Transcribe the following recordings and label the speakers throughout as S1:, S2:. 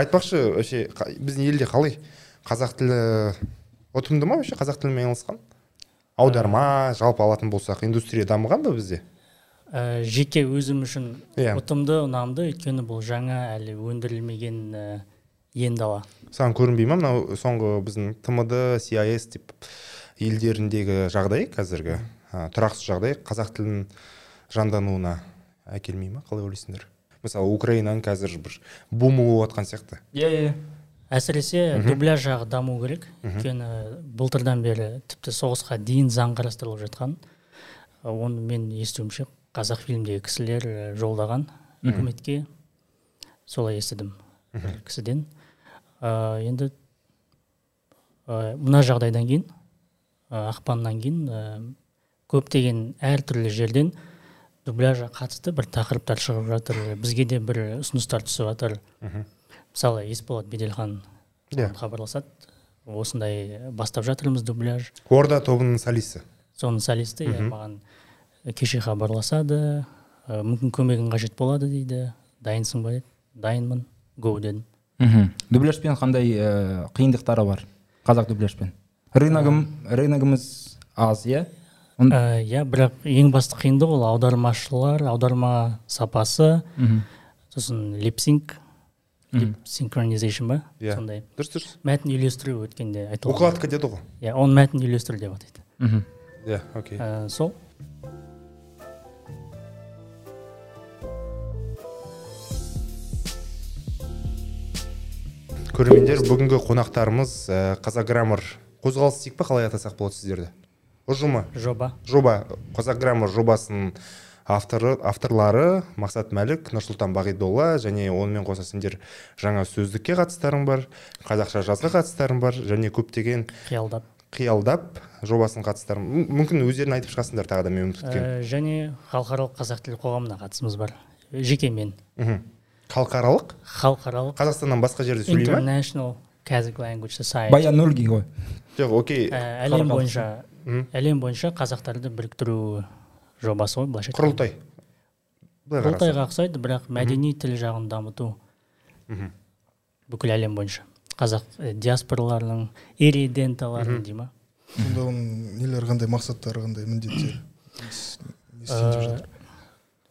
S1: айтпақшы вообще біздің елде қалай? Қазақ тілі ұтымды ма вообще қазақ тілімен айналысқан? Аударма жалпы алатын болсақ индустрия дамыған ба бізде?
S2: Ә, жеке өзім үшін
S1: Иә.
S2: ұтымды ұнамды өйткені бұл жаңа әлі өндірілмеген ә, енді ала
S1: саған көрінбей ма мынау соңғы біздің тмд CIS деп елдеріндегі жағдай қазіргі? А, тұрақсыз жағдай қазақ тілінің жандануына әкелмей ма қалай ойлайсыңдар? Мысалы украинаның қазір бір бумы болып жатқан сияқты.
S3: Иә иә
S2: әсіресе дубляж жағы даму керек. Өйткені былтырдан бері тіпті соғысқа дейін заң қарастырылып жатқан Ә, оны мен естуімше қазақ фильмдегі кісілер ә, жолдаған үкіметке солай естідім бір кісіден. Ә, енді ә, мына жағдайдан кейін ә, ақпаннан кейін ә, көптеген әртүрлі жерден дубляжға қатысты бір тақырыптар шығып жатыр. Бізге де бір ұсыныстар түсіп жатыр. Мысалы есболат беделхан
S1: Иә.
S2: хабарласады. Осындай бастап жатырмыз дубляж
S1: орда тобының солисі.
S2: Соның солисті иә маған кеше хабарласады. Ә, мүмкін көмегің қажет болады дейді. Дайынсың ба деді. Дайынмын. Го дедім.
S3: Мхм. Дубляжбен қандай ә, қиындықтары бар? Қазақ дубляжбен рыногым рыногымыз аз иә?
S2: Иә бірақ ең басты қиындық ол аудармашылар аударма сапасы.
S3: Мхм.
S2: сосын липсинг синхронизейшн ба?
S1: Иә.
S2: сондай.
S1: Дұрыс дұрыс.
S2: Мәтін үйлестіру өткенде айтылған.
S1: Укладка деді ғой.
S2: Иә оны мәтін үйлестіру деп атайды.
S3: Мхм.
S1: иә окей.
S2: Ә, сол.
S1: Көрермендер бүгінгі қонақтарымыз ә, қазаграммар қозғалыс дейік па қалай атасақ болады сіздерді? Ұжымы
S2: жоба.
S1: Жоба қазаграммар жобасының авторы авторлары мақсат мәлік нұрсұлтан бағидолла және онымен қоса сендер жаңа сөздікке қатыстарың бар қазақша жазға қатыстарың бар және көптеген
S2: қиялдап.
S1: қиялдап жобасының қатыстарың. Мү- мүмкін өздерің айтып шығасыңдар тағы да мен ұмытып
S2: Ә, және халықаралық қазақ тілі қоғамына қатысымыз бар. Жеке мен.
S1: Кеткенмін халықаралық?
S2: Халықаралық.
S1: Қазақстаннан басқа жерде сөйлей ма?
S2: International kazakh language society.
S3: Баян ғой
S1: жоқ окей.
S2: Ә, әлем бойынша. Әлем бойынша қазақтарды біріктіру жобасы ғой былайша айтқанда.
S1: құрылтай.
S2: Құрылтайға ұқсайды бірақ мәдени тіл жағын дамыту
S1: Мгм.
S2: бүкіл әлем бойынша. Қазақ ә, диаспораларының ириденталарының дей ма?
S4: Сонда оның нелері қандай мақсаттары қандай міндеттері? Жатыр?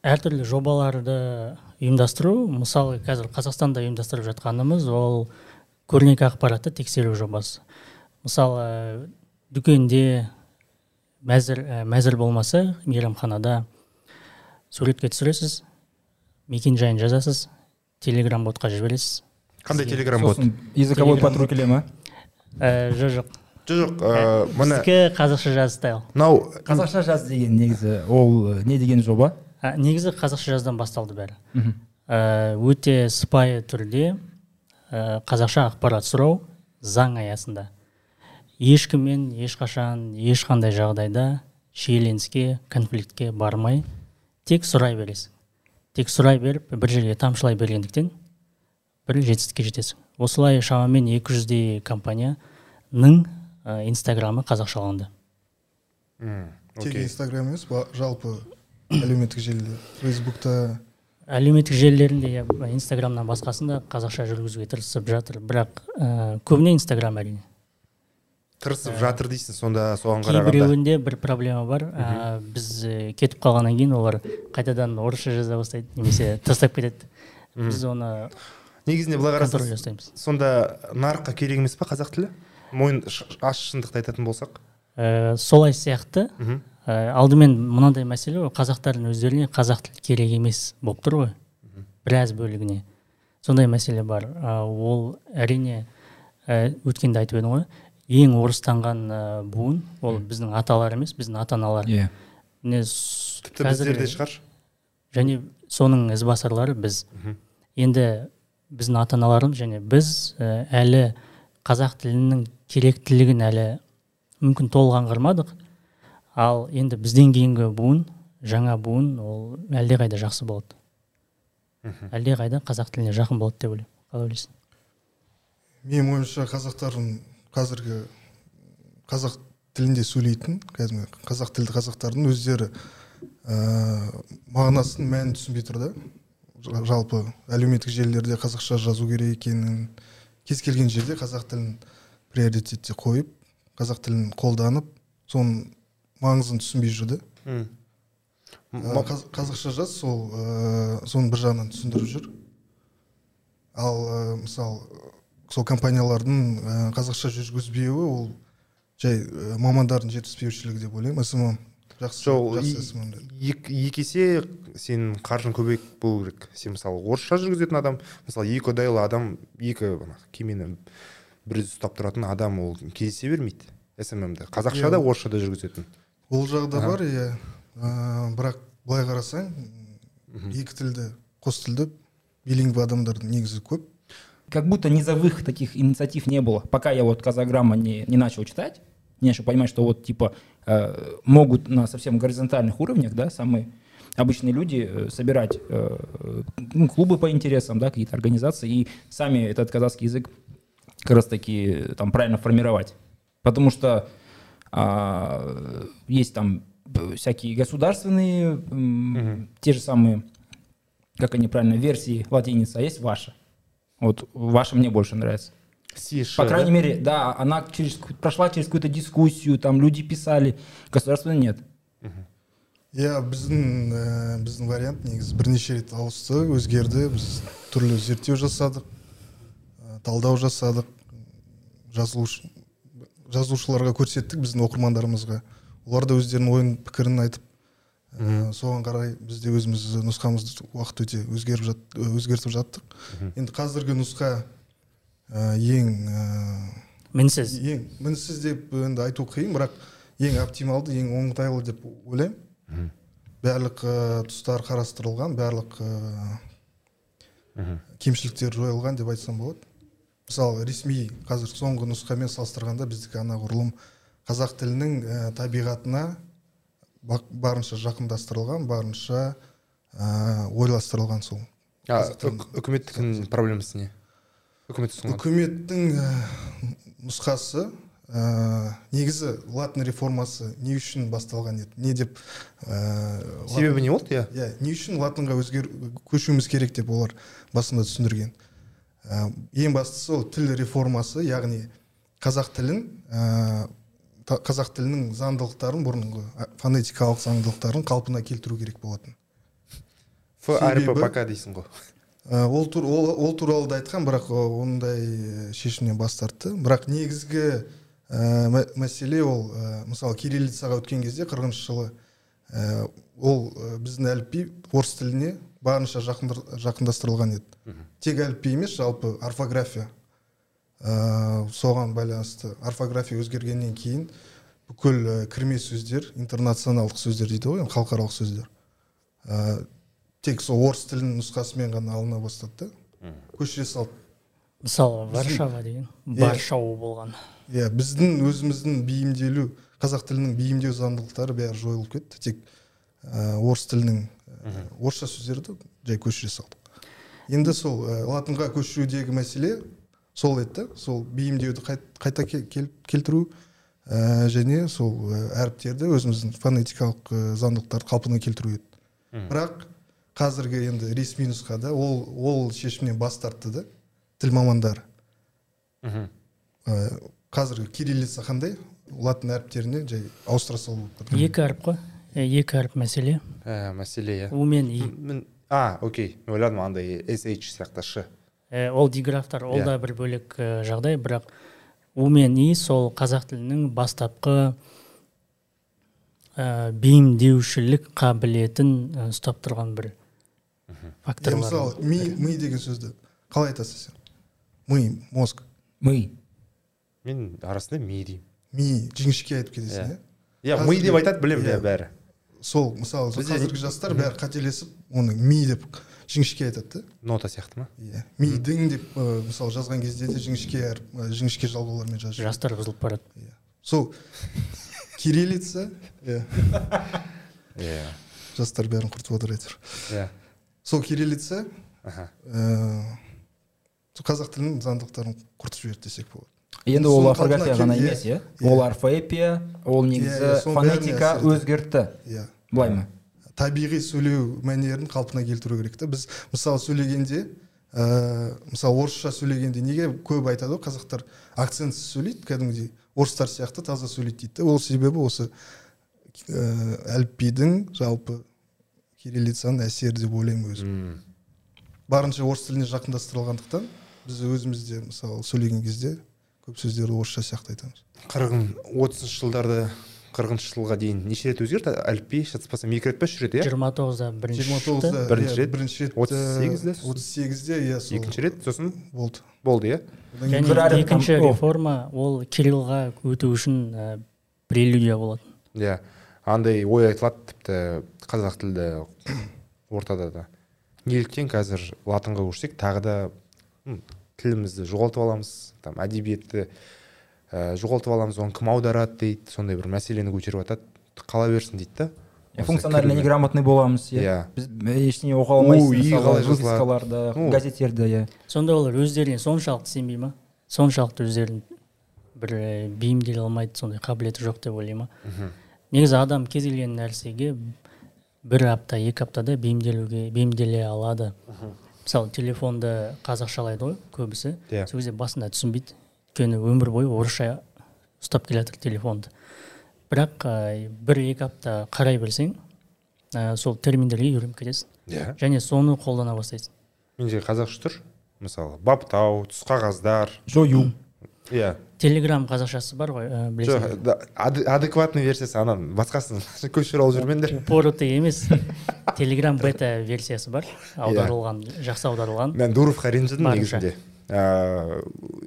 S2: әртүрлі жобаларды ұйымдастыру мысалы қазір қазақстанда ұйымдастырып жатқанымыз ол көрнекі ақпаратты тексеру жобасы. Мысалы дүкенде мәзір ә, мәзір болмаса мейрамханада суретке түсіресіз мекен жайын жазасыз телеграм ботқа жібересіз.
S1: Қандай телеграм бот?
S3: Языковой патруль келе ма
S2: ә, жоқ жоқ.
S1: Жоқ жоқ ә, мына
S2: біздікі қазақша жаз стайл
S1: мынау
S3: қазақша жаз деген негізі ол не деген жоба?
S2: Ә, негізі қазақша жаздан басталды бәрі. Ә, өте сыпайы түрде ә, қазақша ақпарат сұрау заң аясында. Ешкіммен ешқашан ешқандай жағдайда шиеленіске конфликтке бармай тек сұрай бересің. Тек сұрай беріп бір жерге тамшылай бергендіктен бір жетістікке жетесің. Осылай шамамен 200-дей компанияның ә, инстаграмы қазақшаланды.
S1: М,
S4: тек
S1: окей.
S4: инстаграм емес ба- жалпы әлеуметтік желіде? Фейсбукта?
S2: Әлеуметтік желілерінде иә инстаграмнан басқасын да қазақша жүргізуге тырысып жатыр. Бірақ ә, көбіне инстаграм әрине.
S1: Тырысып жатыр дейсің сонда соған қарағанда.
S2: кейбіреуінде бір проблема бар. Ә, біз ә, кетіп қалғаннан кейін олар қайтадан орысша жаза бастайды немесе тастап кетеді. Біз оны
S1: негізінде былай
S2: жасаймыз.
S1: сонда нарыққа керек емес па қазақ тілі? Мойын аш шындықты айтатын болсақ.
S2: Ә, солай сияқты. Ә, алдымен мынандай мәселе ғой қазақтардың өздеріне қазақ тілі керек емес болып тұр ғой. Біраз бөлігіне. Сондай мәселе бар. Ә, ол әрине ә, өткенде айтып едім ғой. Ең орыстанған ә, буын ол біздің аталар емес біздің ата аналар
S3: иә
S2: міне
S1: тіпті біздерде шығар.
S2: және соның ізбасарлары біз. Енді біздің ата аналарымыз және біз ә, әлі қазақ тілінің керектілігін әлі мүмкін толық аңғармадық ал енді бізден кейінгі буын жаңа буын ол әлдеқайда жақсы болады. Әлдеқайда қазақ тіліне жақын болады деп ойлаймын. Қалай ойлайсың?
S4: Менің ойымша қазақтардың қазіргі қазақ тілінде сөйлейтін кәдімгі қазақ тілді қазақтардың өздері ә, мағынасын мәнін түсінбей тұр да. Жа- жалпы әлеуметтік желілерде қазақша жазу керек екенін кез келген жерде қазақ тілін приоритетте қойып қазақ тілін қолданып соның маңызын түсінбей жүрді
S1: М.
S4: Ә, қаз- қазақша жаз сол ә, соны бір жағынан түсіндіріп жүр. Ал ә, мысалы сол компаниялардың ә, қазақша жүргізбеуі ол жай ә, мамандардың жетіспеушілігі деп ойлаймын. Смм жақсы
S1: сол екі есе сенің қаржың көбейіп болу керек. Сен мысалы орысша жүргізетін адам мысалы екі ұдайлы адам екі кемені бір ұстап тұратын адам ол кездесе бермейді сммді. Қазақша да орысша да жүргізетін.
S4: ол жағы бар иә. Ә, бірақ былай қарасаң екі тілді қос тілді билингв адамдардың негізі көп.
S3: Как будто низовых таких инициатив не было. Пока я вот Казаграмма не, не начал читать, не начал понимать, что вот типа э, могут на совсем горизонтальных уровнях, да, самые обычные люди э, собирать э, ну, клубы по интересам, да, какие-то организации, и сами этот казахский язык как раз таки э, там правильно формировать. Потому что а, есть там э, всякие государственные, м, те же самые, как они правильно, версии латиницы, а есть ваша. Вот ваша мне больше нравится.
S1: Си,
S3: По крайней
S1: да?
S3: мере, да, она через, прошла через какую-то дискуссию, там люди писали, государственная нет.
S4: иә біздің ә, біздің вариант негізі бірнеше рет ауысты өзгерді біз түрлі зерттеу жасадық ә, талдау жасадық жазылуш, жазушыларға көрсеттік біздің оқырмандарымызға олар да өздерінің ойын пікірін айтып ә, соған қарай біз де өзіміз нұсқамызды уақыт өте өзгеріп жат, өзгертіп жаттық. Енді қазіргі нұсқа ә, ең ә,
S2: мінсіз.
S4: ең мінсіз деп енді айту қиын бірақ ең оптималды ең оңтайлы деп ойлаймын. Барлық ә, тұстар қарастырылған барлық ә, кемшіліктер жойылған деп айтсам болады. Мысалы ресми қазір соңғы нұсқамен салыстырғанда біздікі анағұрлым қазақ тілінің ә, табиғатына барынша жақындастырылған барынша ә, ойластырылған сол
S1: А, үкіметтікінің проблемасы не? Үкімет ұсынған.
S4: Үкіметтің ә, нұсқасы ә, негізі латын реформасы не үшін басталған еді? Не деп ә,
S1: себебі не болды? Иә.
S4: Иә не үшін латынға өзгер көшуіміз керек деп олар басында түсіндірген. Ә, ең бастысы ол тіл реформасы яғни қазақ тілін ә, қазақ тілінің заңдылықтарын бұрынғы фонетикалық заңдылықтарын қалпына келтіру керек болатын.
S1: Ф әрпі
S4: себебі-
S1: пока дейсің ғой.
S4: Ә, ол, тур, ол, ол туралы да айтқан бірақ ондай ә, шешімнен бас тартты. Бірақ негізгі ә, мә- мәселе ол ә, мысалы кириллицаға өткен кезде қырқыншы жылы ә, ол ә, біздің әліпби орыс тіліне барынша жақындар- жақындастырылған еді. Тек әліпби емес жалпы орфография. Ә, соған байланысты орфография өзгергеннен кейін бүкіл ә, кірме сөздер интернационалдық сөздер дейді ғой енді халықаралық сөздер. Ә, тек сол орыс тілінің нұсқасымен ғана алына бастады да. Көшіре салды.
S2: Мысалы варшава деген варшау болған.
S4: Иә біздің өзіміздің бейімделу қазақ тілінің бейімдеу заңдылықтары бәрі жойылып кетті. Тек ә, орыс тілінің ә, орысша сөздерді жай көшіре салдық. Енді сол ә, латынға көшірудегі мәселе сол еді да сол бейімдеуді қайт- қайта кел- кел- келтіру ә, және сол ә, әріптерді өзіміздің фонетикалық ә, заңдылықтарды қалпына келтіру еді. Бірақ қазіргі енді ресми нұсқада ол ол шешімнен бас тартты да тіл мамандары. Ә, қазіргі кириллица қандай? Латын әріптеріне жай ауыстыра салу
S2: екі әріп қой. Екі әріп мәселе.
S1: Ә, мәселе иә.
S2: У мен и.
S1: А окей. Мен ойладым андай sh сияқты ш.
S2: Ол диграфтар ол
S1: Иә.
S2: да бір бөлек е, жағдай. Бірақ у мен и сол қазақ тілінің бастапқы ә, бейімдеушілік қабілетін ұстап тұрған бір
S4: Е,
S2: факторлар.
S4: Мысалы ми ми деген сөзді қалай айтасың сен? Ми мозг.
S3: Мы.
S1: мен арасында ми деймін.
S4: Ми жіңішке айтып кетесің
S1: Иә.
S4: иә?
S1: Иә ми деп айтады білемін
S4: иә.
S1: иә бәрі.
S4: Сол мысалы қазіргі жастар бәрі қателесіп оны ми деп жіңішке айтады да.
S1: Нота сияқты ма?
S4: Иә. Мидің деп ә, мысалы жазған кезде де жіңішке әріп ә, жіңішке жалғаулармен жазып
S2: жастар бұзылып барады.
S4: Иә. сол кириллица иә.
S1: Иә.
S4: Жастар бәрін құртып отыр әйтеуір
S1: иә.
S4: Сол кириллица
S1: аха.
S4: сол қазақ тілінің заңдылықтарын құртып жіберді десек болады.
S3: Енді ол орфография ғана
S4: иә,
S3: емес иә.
S4: Иә.
S3: ол орфоэпия ол
S4: иә,
S3: негізі
S4: бәріне
S3: фонетика өзгертті.
S4: Иә.
S3: Былай ма?
S4: Табиғи сөйлеу мәнерін қалпына келтіру керек та. Біз мысалы сөйлегенде ә, мысалы орысша сөйлегенде неге көп айтады ғой қазақтар? Акцентсіз сөйлейді кәдімгідей орыстар сияқты таза сөйлейді дейді ол себебі осы ә, әліпбидің жалпы кириллицаның әсері деп ойлаймын өзім.
S1: М.
S4: барынша орыс тіліне жақындастырылғандықтан біз өзіміз де мысалы сөйлеген кезде көп сөздерді орысша сияқты айтамыз.
S1: Қырғын отызыншы жылдарда қырқыншы жылға дейін неше рет өзгерді? Әліпби шатаспасам екі рет па үш рет иә?
S2: Жиырма тоғызда бірінші
S4: жиырма тоғызда
S1: Бірінші
S4: иә,
S1: рет,
S4: бірінші рет
S1: отыз сегізде? сосын-
S4: отыз сегізде иә сол
S1: екінші рет сосын?
S4: болды.
S1: Болды иә.
S2: Және екінші реформа ол кириллға өту үшін ә, прелюдия болатын.
S1: Иә. Андай ой айтылады тіпті қазақ тілді ортада да. Неліктен қазір латынға көшсек тағы да тілімізді жоғалтып аламыз там әдебиетті ә, жоғалтып аламыз оны кім аударады дейді сондай бір мәселені көтеріп жатады қала берсін дейді да.
S3: Функционально неграмотный боламыз иә
S1: Иә.
S3: біз ештеңе оқи алмайсыз газеттерде иә
S2: сонда олар өздеріне соншалықты сенбей ма? Соншалықты өздерін бір бейімделе алмайды сондай қабілеті жоқ деп ойлай ма негізі адам кез келген нәрсеге бір апта екі аптада бейімделуге бейімделе алады. Мысалы телефонды қазақшалайды ғой көбісі.
S1: Иә.
S2: сол кезде басында түсінбейді. Өйткені өмір бойы орысша ұстап келе жатыр телефонды. Бірақ ә, бір екі апта қарай берсең ә, сол терминдерге үйреніп кетесің.
S1: Иә.
S2: Және соны қолдана бастайсың.
S1: Менде қазақша тұр мысалы баптау түсқағаздар
S3: жою.
S1: Иә.
S2: Телеграм қазақшасы бар ғой ә, білесің.
S1: жоқ да- ад- адекватный версиясы анан басқасын көшіріп алып жүрмеңдер
S2: упоротый емес. Телеграм бета версиясы бар. Аударылған жақсы аударылған.
S1: Мен дуровқа ренжідім негізінде. Ыыы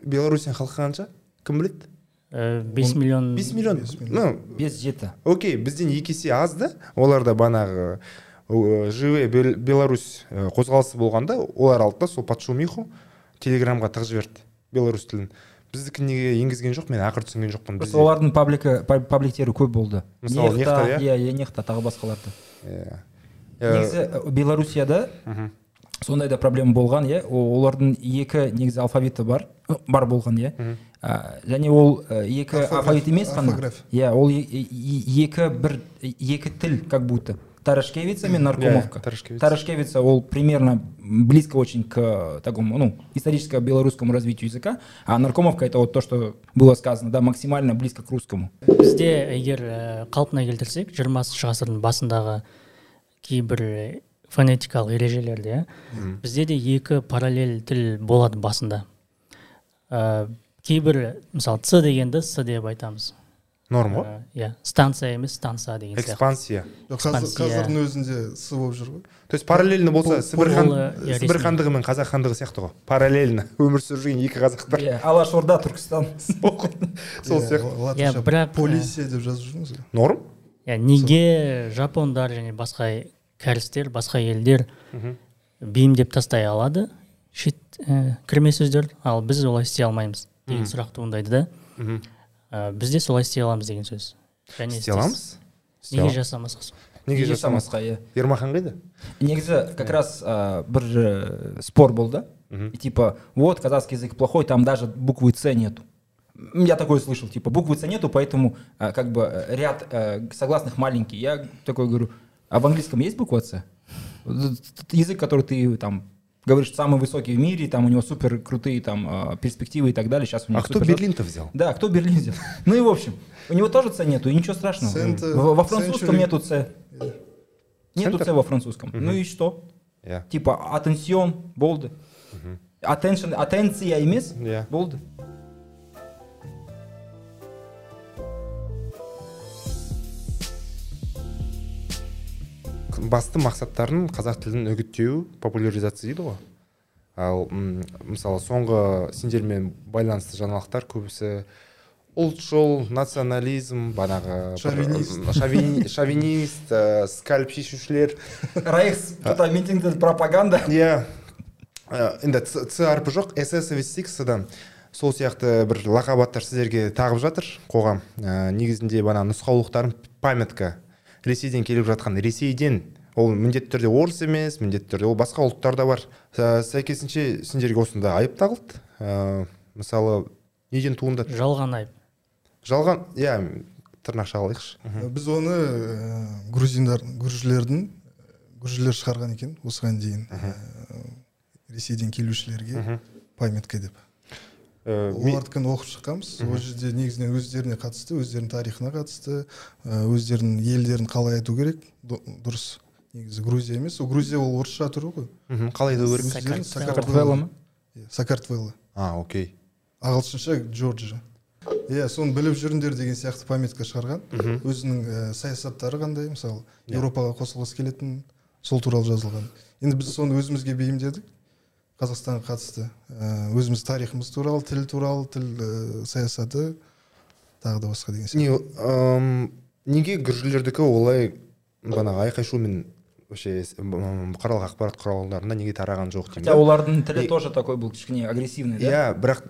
S1: беларусияның халқы қанша кім біледі?
S2: Ә, бес миллион.
S1: Бес миллион?
S4: Бес
S1: ну
S3: без жеті.
S1: окей бізден екі есе аз да? Оларда банағы э, живе Бел- беларусь э, қозғалысы болғанда олар алды да сол под шумиху телеграмға тығып жіберді беларусь тілін. Біздікі неге енгізген жоқ мен ақыр түсінген жоқпын
S3: просто олардың паблика паб- пабликтері көп болды.
S1: Мысалы,
S3: нехта иә? иә нехта тағы басқаларды.
S1: Иә. Э,
S3: негізі э, белоруссияда. Сондай да проблема болған иә. Олардың екі негізі алфавиті бар э, бар болған иә. Және ол э, екі алфавит емес қана. иә ол екі бір екі тіл как будто. Тарошкевица мен наркомовка.
S1: Иә, Тарошкевица.
S3: тарошкевица ол примерно близко очень к э, такому ну историческому белорусскому развитию языка. А наркомовка это вот то что было сказано да максимально близко к русскому.
S2: Бізде егер ә, қалпына келтірсек жиырмасыншы ғасырдың басындағы кейбір ә, фонетикалық ережелерде иә. Бізде де екі параллель тіл болады басында. Ә, кейбір мысалы ц дегенді с деп айтамыз.
S1: Норм ғой
S2: Ә, иә станция емес станса деген сияқты.
S1: Экспансия.
S4: Жоқ қазірдің өзінде с болып жүр ғой.
S1: То есть параллельно болса сібір хандығы мен қазақ хандығы сияқты ғой. Параллельно өмір сүріп жүрген екі қазақтар.
S3: Иә алаш орда түркістан
S1: сол
S4: Иә,
S1: сияқты.
S2: Иә, бірақ,
S4: полиция деп жазып жүрміз ғой.
S1: норм
S2: иә неге жапондар және басқа кәрістер басқа елдер
S1: Мгм.
S2: бейімдеп тастай алады шет ә, кірме сөздер ал біз олай істей алмаймыз деген сұрақ туындайды да
S1: Мгм.
S2: ә, біз де солай істей аламыз деген сөз және
S1: істей аламыз Істей
S2: неге
S1: аламыз.
S2: жасамасқа сол?
S1: неге жасамасқа
S3: иә
S1: ермахан қайда
S3: негізі как раз ә, бір ә, спор болды
S1: Мгм.
S3: и типа вот казахский язык плохой там даже буквы ц нету М, я такое слышал типа буквы ц нету поэтому э, как бы э, ряд э, согласных маленький я такой говорю а в английском есть буква этот язык который ты там говоришь самый высокий в мире там у него супер крутые там э, перспективы и так далее сейчас у него
S1: а кто берлин-то взял?
S3: Да кто берлин взял? Ну и в общем у него тоже ц нету и ничего страшного. Во, французском
S4: century.
S3: нету ц нету ц во французском. Ну и что? Типа attention болды attention attenция емес
S1: иә
S3: болды
S1: басты мақсаттарын қазақ тілін үгіттеу популяризация дейді ғой. Ал мысалы соңғы сендермен байланысты жаңалықтар көбісі ұлтшыл национализм бір,
S4: Шовинист.
S1: м, шовини- шовинист ә, скальп шешушілер
S3: митинг пропаганда.
S1: Иә. Ә, енді ц әрпі жоқ эсэсовец дан сол сияқты бір лақап аттар сіздерге тағып жатыр қоғам. Ә, негізінде бана нұсқаулықтарын памятка. Ресейден келіп жатқан ресейден ол міндетті түрде орыс емес міндетті түрде ол басқа ұлттар да бар. Ә, сәйкесінше сендерге осында айып тағылды. Ә, мысалы неден туындады?
S2: Жалған айып.
S1: Жалған иә тырнақша алайықшы
S4: біз оны ә, грузиндар грузчілердің грузиялер шығарған екен осыған дейін. Ә, ресейден келушілерге памятка деп. Олардікін оқып шыққанбыз. Ол жерде негізінен өздеріне қатысты өздерінің тарихына қатысты ә, өздерінің елдерін қалай айту керек? Дұрыс. Негізі грузия емес. Ол грузия ол орысша түрі ғой.
S1: Мхм, қалай айту керек?
S3: Сакартвело ма?
S4: Иә, сакартвело
S1: а окей.
S4: Ағылшынша джорджия. Иә соны біліп жүріңдер деген сияқты памятка шығарған. Өзінің ә, саясаттары қандай? Мысалы еуропаға қосылғысы келетін сол туралы жазылған. Енді біз соны өзімізге бейімдедік. Қазақстанға қатысты ә, өзіміз тарихымыз туралы тіл туралы тіл ә, саясаты тағы да басқа деген сияқты.
S1: не неге гүржілердікі олай бағанағы айқай шумен вообще бұқаралық ақпарат құралдарында неге тараған жоқ
S3: Хотя
S1: деймін
S3: олардың тілі тоже такой был кішкене агрессивный да?
S1: Иә бірақ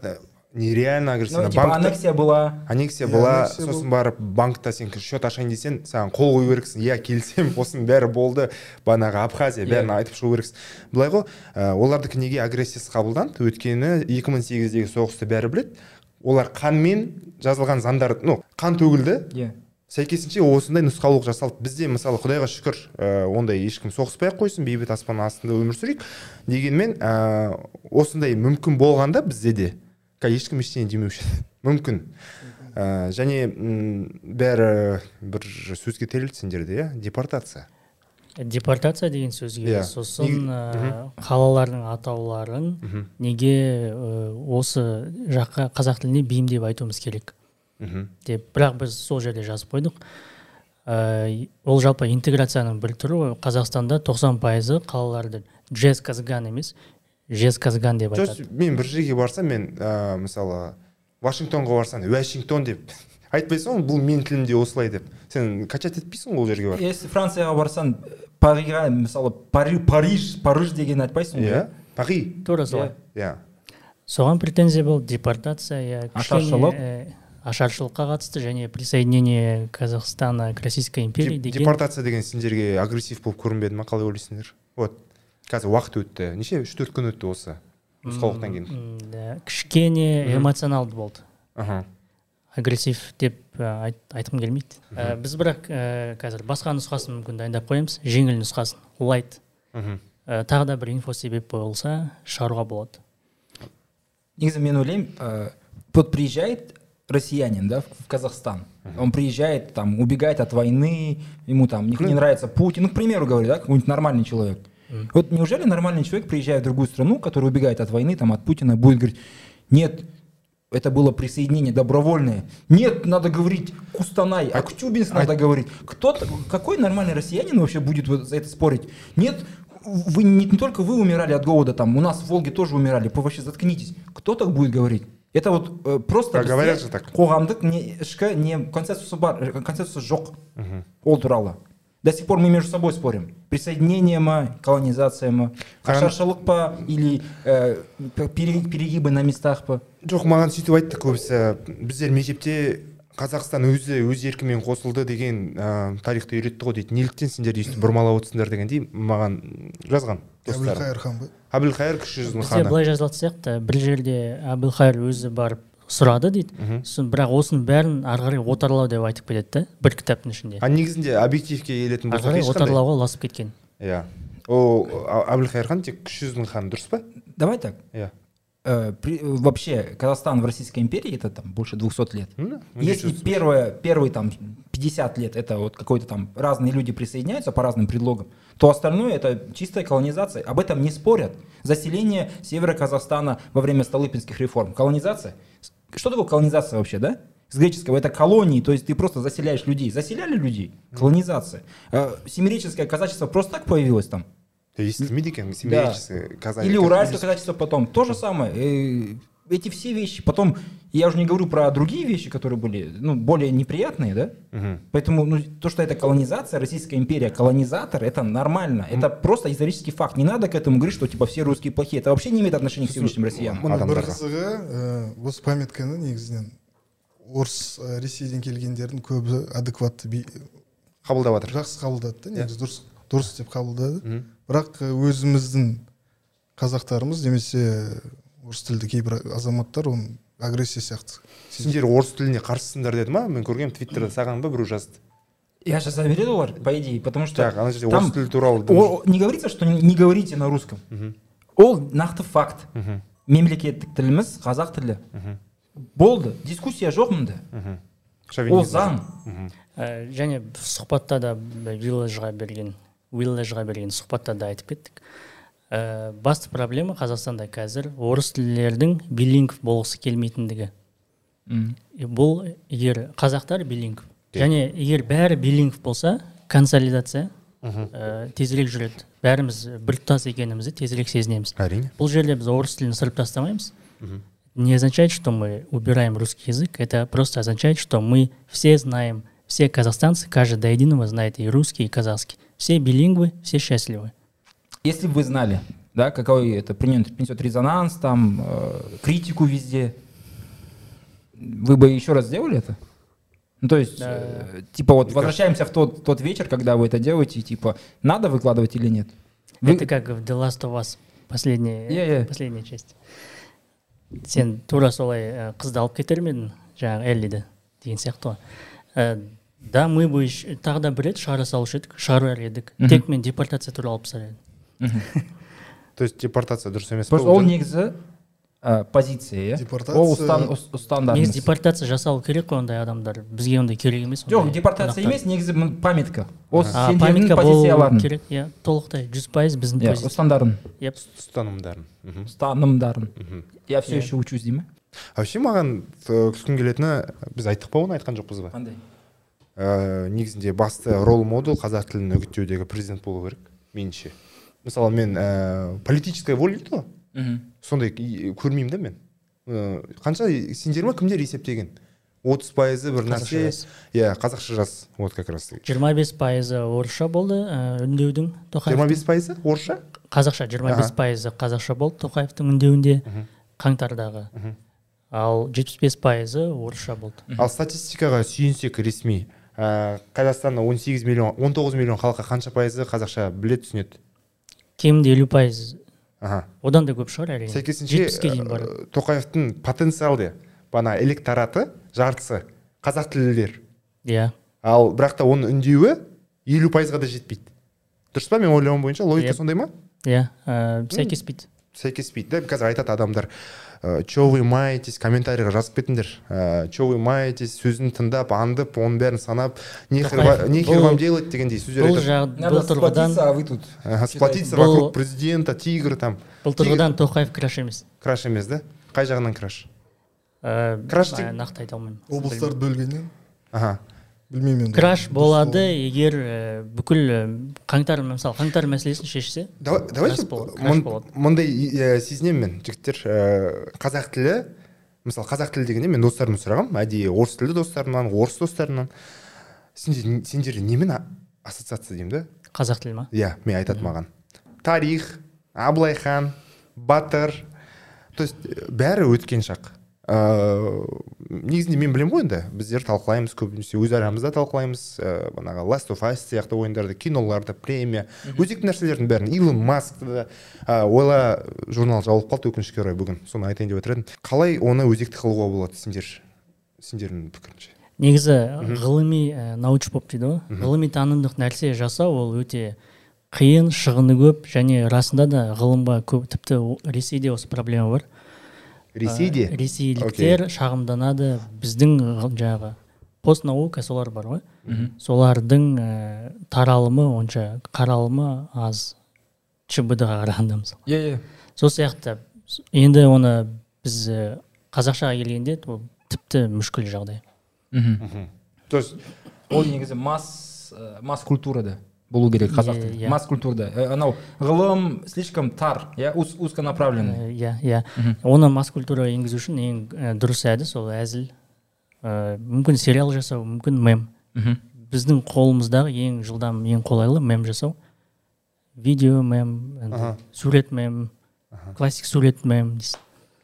S1: нереально
S3: ну
S1: агрессивно
S3: типа
S1: Банкта-
S3: аннексия была.
S1: аннексия
S4: Иә,
S1: была
S4: аннексия
S1: сосын
S4: болды.
S1: барып банкта сен счет ашайын десең саған қол қою керексің. Иә келісемін осының бәрі болды. Бағанағы абхазия бәрін
S3: Иә.
S1: айтып шығу керексің. Былай ғой ә, олардікі неге агрессиясыз қабылданды? Өйткені 2008-дегі соғысты бәрі біледі. Олар қанмен жазылған заңдар ну қан төгілді.
S3: Иә.
S1: Сәйкесінше осындай нұсқаулық жасалды. Бізде мысалы құдайға шүкір ә, ондай ешкім соғыспай ақ қойсын бейбіт аспан астында өмір сүрейік. Дегенмен ә, осындай мүмкін болғанда бізде де қазір ешкім ештеңе демеуші еді мүмкін. Ә, және м, бәрі бір сөзге тірелді сендерде иә? Депортация.
S2: Депортация деген сөзге
S1: Иә.
S2: сосын ә, қалалардың атауларын неге ә, осы жаққа қазақ тіліне бейімдеп айтуымыз керек?
S1: Мхм.
S2: деп. Бірақ біз сол жерде жазып қойдық. Ә, ол жалпы интеграцияның бір түрі ғой. Қазақстанда 90 пайызы қалаларды джез казган емес жез казган деп
S1: жоқ
S2: айтады.
S1: мен бір жерге барсам мен ә, мысалы вашингтонға барсам уашингтон деп айтпайсың ғой бұл менің тілімде осылай деп. Сен качать етпейсің ғой ол жерге барып?
S3: Если францияға барсаң париға мысалы пари париж париж деген айтпайсың ғой
S1: иә пари.
S2: Тура солай.
S1: Иә.
S2: Соған претензия болды депортация иә
S3: Ашаршылық.
S2: ашаршылыққа қатысты және присоединение казахстана к российской империи деген
S1: депортация деген сендерге агрессив болып көрінбеді ма қалай ойлайсыңдар? Вот. Қазір уақыт өтті. неше? үш төрт күн өтті осы нұсқаулықтан кейін.
S2: кішкене эмоционалды болды.
S1: Аха.
S2: Агрессив деп ә, айт, айтқым келмейді. Ә, біз бірақ ә, қазір басқа нұсқасын мүмкін дайындап қоямыз. Жеңіл нұсқасын. Лайт.
S1: Мхм.
S2: Ә, тағы да бір инфо себеп болса шығаруға болады.
S3: Негізі мен ойлаймын э, вот приезжает россиянин да в в казахстан. Он приезжает там убегает от войны ему там не, не нравится Путин. Ну к примеру говорю да какой-нибудь нормальный человек. вот неужели нормальный человек приезжая в другую страну который убегает от войны там от Путина будет говорить нет это было присоединение добровольное. Нет, надо говорить Кустанай, а Актюбинск надо говорить. Кто какой нормальный россиянин вообще будет вот за это спорить? Нет, вы не, не только вы умирали от голода, там у нас в Волге тоже умирали. Вы вообще заткнитесь. Кто так будет говорить? Это вот э, просто
S1: Так говорят
S3: бізде
S1: же так.
S3: қоғамдық не ішкі не консенсусы бар э, консенсусы жоқ ол туралы до сих пор мы между собой спорим. Присоединение ма колонизация ма
S1: Қарам-
S3: ашаршылық па или э, пере- перегибы на местах па
S1: жоқ маған сөйтіп айтты көбісі біздер мектепте қазақстан өзі өз еркімен қосылды деген ә, тарихты үйретті ғой дейді. Неліктен сендер өйстіп бұрмалап отырсыңдар дегендей маған жазған
S4: әбілқайыр хан ба
S1: әбілқайыр кіші жүздің
S2: бізде
S1: ханы.
S2: былай жазылатын сияқты. Бір жерде әбілқайыр өзі барып сұрады дейді. Сосын бірақ осының бәрін ары қарай отарлау деп айтып кетеді да бір кітаптың ішінде.
S1: А негізінде объективке келетін
S2: ары
S1: болсақ
S2: қарай
S1: ешқандай
S2: отарлауға ұласып кеткен.
S1: Иә. Ол А- әбілқайыр хан тек кіші жүздің ханы дұрыс па?
S3: Давай так.
S1: Иә.
S3: Э, вообще Казахстан в Российской империи это там больше 200 лет. Если первое, первые там 50 лет это вот какой-то там разные люди присоединяются по разным предлогам, то остальное это чистая колонизация. Об этом не спорят. Заселение севера Казахстана во время Столыпинских реформ. Колонизация. Что такое колонизация вообще, да? С греческого это колонии, то есть ты просто заселяешь людей. Заселяли людей? Колонизация. Э, Семиреческое казачество просто так появилось там?
S1: естілмейді екен семиреческое казань
S3: Или уральское казачество потом. То же самое Э, Эти все вещи. Потом, я уже не говорю про другие вещи, которые были ну, более неприятные, да?
S1: Мгм.
S3: Поэтому ну, то, что это колонизация, Российская империя, колонизатор, это нормально. Это просто исторический факт. Не надо к этому говорить, что типа все русские плохие. Это вообще не имеет отношения к сегодняшним россиянам.
S4: мына бір
S1: адамдарға.
S4: қызығы ә, осы памятканы негізінен орыс ә, ресейден келгендердің көбі адекватты би-
S1: қабылдап жатыр
S4: жақсы қабылдады да негізі дұрыс дұрыс деп қабылдады бірақ ә, өзіміздің қазақтарымыз немесе орыс тілді кейбір азаматтар оны агрессия сияқты.
S1: Сендер орыс тіліне қарсысыңдар деді ма? Мен көргенмін твиттерде саған ба біреу жазды?
S3: Я жаза береді олар по идее потому что
S1: так ана жерде
S3: там
S1: орыс тілі туралы
S3: о- не говорится что не говорите на русском. Ол нақты факт. Мемлекеттік тіліміз қазақ тілі. Болды. Дискуссия жоқ мұнда.
S1: Мгм.
S3: ол заң.
S2: Ә, және сұхбатта да виллажға берген виллажға берген сұхбатта да айтып кеттік. Ә, басты проблема қазақстанда қазір орыс тілділердің билингв болғысы келмейтіндігі. Бұл егер қазақтар билингв және егер бәрі билингв болса консолидация ә, тезірек жүреді. Бәріміз біртұтас екенімізді тезірек сезінеміз.
S1: Әрине.
S2: Бұл жерде біз орыс тілін сырып тастамаймыз. Не означает что мы убираем русский язык это просто означает что мы все знаем все казахстанцы каждый до единого знает и русский и казахский. Все билингвы все счастливы.
S3: если бы вы знали да какой это принесет, принесет резонанс там э, критику везде вы бы еще раз сделали это ну, то есть,
S2: Да.
S3: э, типа, вот возвращаемся в тот, тот вечер, когда вы это делаете, типа, надо выкладывать или нет? Вы-
S2: это как в The Last of Us последняя
S3: Иә, иә.
S2: последняя часть сен тура солай ә, қызды алып кетер ме едің жаңағы эллиді деген сияқты ғой Ә, да мы бы еще- тағы да бір рет шығара салушы едік шығарар едік тек мен депортация туралы алып тастар едім
S1: то есть депортация дұрыс емес па
S3: Просто
S1: ол
S3: негізі ә, позиция иә
S4: Депортация-
S3: ол ұстан,
S2: негізі депортация жасалу керек қой ондай адамдар. Бізге ондай керек емес
S3: жоқ депортация емес негізі памятка. Сендердің
S2: памятка керек. Иә толықтай. Жүз пайыз біздің
S3: иә ұстандарың
S2: Yep.
S1: ұстанымдарын мхм.
S3: ұстанымдарың я все
S2: Иә.
S3: еще учусь дей ма
S1: вообще маған э, күлкім келетіні біз айттық па оны айтқан жоқпыз ба?
S3: Қандай?
S1: Ә, негізінде басты рол модел қазақ тілін үгіттеудегі президент болу керек меніңше. Мысалы мен ә, политическая воля дейді ғой. Сондай көрмеймін да мен. Ә, қанша сендер ма? Кімдер есептеген? Отыз пайызы бір нәрсе. иә қазақша жаз вот как раз
S2: жиырма бес пайызы орысша болды ә, үндеудің тоқаев
S1: жиырма бес пайызы орысша?
S2: Қазақша жиырма бес пайызы қазақша болды тоқаевтың үндеуінде қаңтардағы. Ал жетпіс бес пайызы орысша болды.
S1: Ал статистикаға сүйенсек ресми ә, қазақстанда 18 миллион 19 миллион халыққа қанша пайызы қазақша біледі түсінеді?
S2: Кемінде елу пайыз
S1: аха.
S2: Одан да көп шығар әрине.
S1: Сәйкесінше
S2: жетпіске дейін бар
S1: ә, тоқаевтың потенциалды бана электораты жартысы қазақ тілділер.
S2: Иә.
S1: Ал бірақ та оның үндеуі елу пайызға да жетпейді. Дұрыс па? Мен ойлауым бойынша логика
S2: Иә.
S1: сондай ма?
S2: Иә ә, сәйкеспейді.
S1: Сәйкеспейді да қазір айтады адамдар. Ә, че вы маетесь? Комментарийға жазып кетіңдер ә, че вы маетесь? Сөзін тыңдап аңдып оның бәрін санап нехер
S2: бұл-
S1: вам делать дегендей сөздер айтады
S2: бұл тұрғыдан
S3: а вы тут
S1: сплотиться вокруг президента тигр там.
S2: Бұл тұрғыдан тоқаев краш емес.
S1: Краш емес да? Қай жағынан краш?
S2: Ә,
S1: Краш
S2: нақты айта алмаймын.
S4: Облыстарды бөлгеннен.
S1: Аха
S4: білмеймін енді.
S2: Краш болады егер ә, бүкіл ә, қаңтар мысалы қаңтар мәселесін шешсе
S1: Давай- давайте мындай ә, сезінемін мен жігіттер ә, қазақ тілі мысалы қазақ тілі дегенде мен достарымнан сұрағанмын әдейі орыс тілді достарымнан орыс достарымнан. Сендер сендер немен ассоциация деймін да?
S2: Қазақ тілі ма?
S1: Иә мен айтады маған. Тарих абылай хан батыр. То есть бәрі өткен шақ. Ыыы негізінде мен білемін ғой енді. Біздер талқылаймыз көбінесе. Өз арамызда талқылаймыз. Ыыы бағанағы last of us сияқты ойындарды киноларды премия. Өзекті нәрселердің бәрін. Илон маскты да. Ә, ойла журнал жабылып қалды өкінішке орай бүгін. Соны айтайын деп отыр едім. Қалай оны өзекті қылуға болады сендер? Сендердің пікіріңше?
S2: Негізі ғылыми ә, научпоп дейді ғой. Ғылыми танымдық нәрсе жасау ол өте қиын шығыны көп және расында да ғылымға көп тіпті ресейде осы проблема бар.
S1: Ресейде?
S2: Ә, ресейліктер шағымданады біздің жаңағы постнаука солар бар ғой. Солардың ә, таралымы онша қаралымы аз. Чбд ға қарағанда мысалы.
S3: Иә иә.
S2: Сол сияқты. Енді оны біз ә, қазақшаға келгенде ол тіпті мүшкіл жағдай.
S3: Мхм.
S1: То есть
S3: ол негізі масс ә, масс культурада. Болу керек қазақ тілі
S2: иә.
S3: масс культурада. Ә, анау ғылым слишком тар иә уз- узконаправленный.
S2: Иә иә. Оны масс культураға енгізу үшін ең дұрыс әдіс ол әзіл. Ә, мүмкін сериал жасау мүмкін мем.
S3: Мхм
S2: біздің қолымыздағы ең жылдам ең қолайлы мем жасау. Видео мем сурет мем классик сурет мем.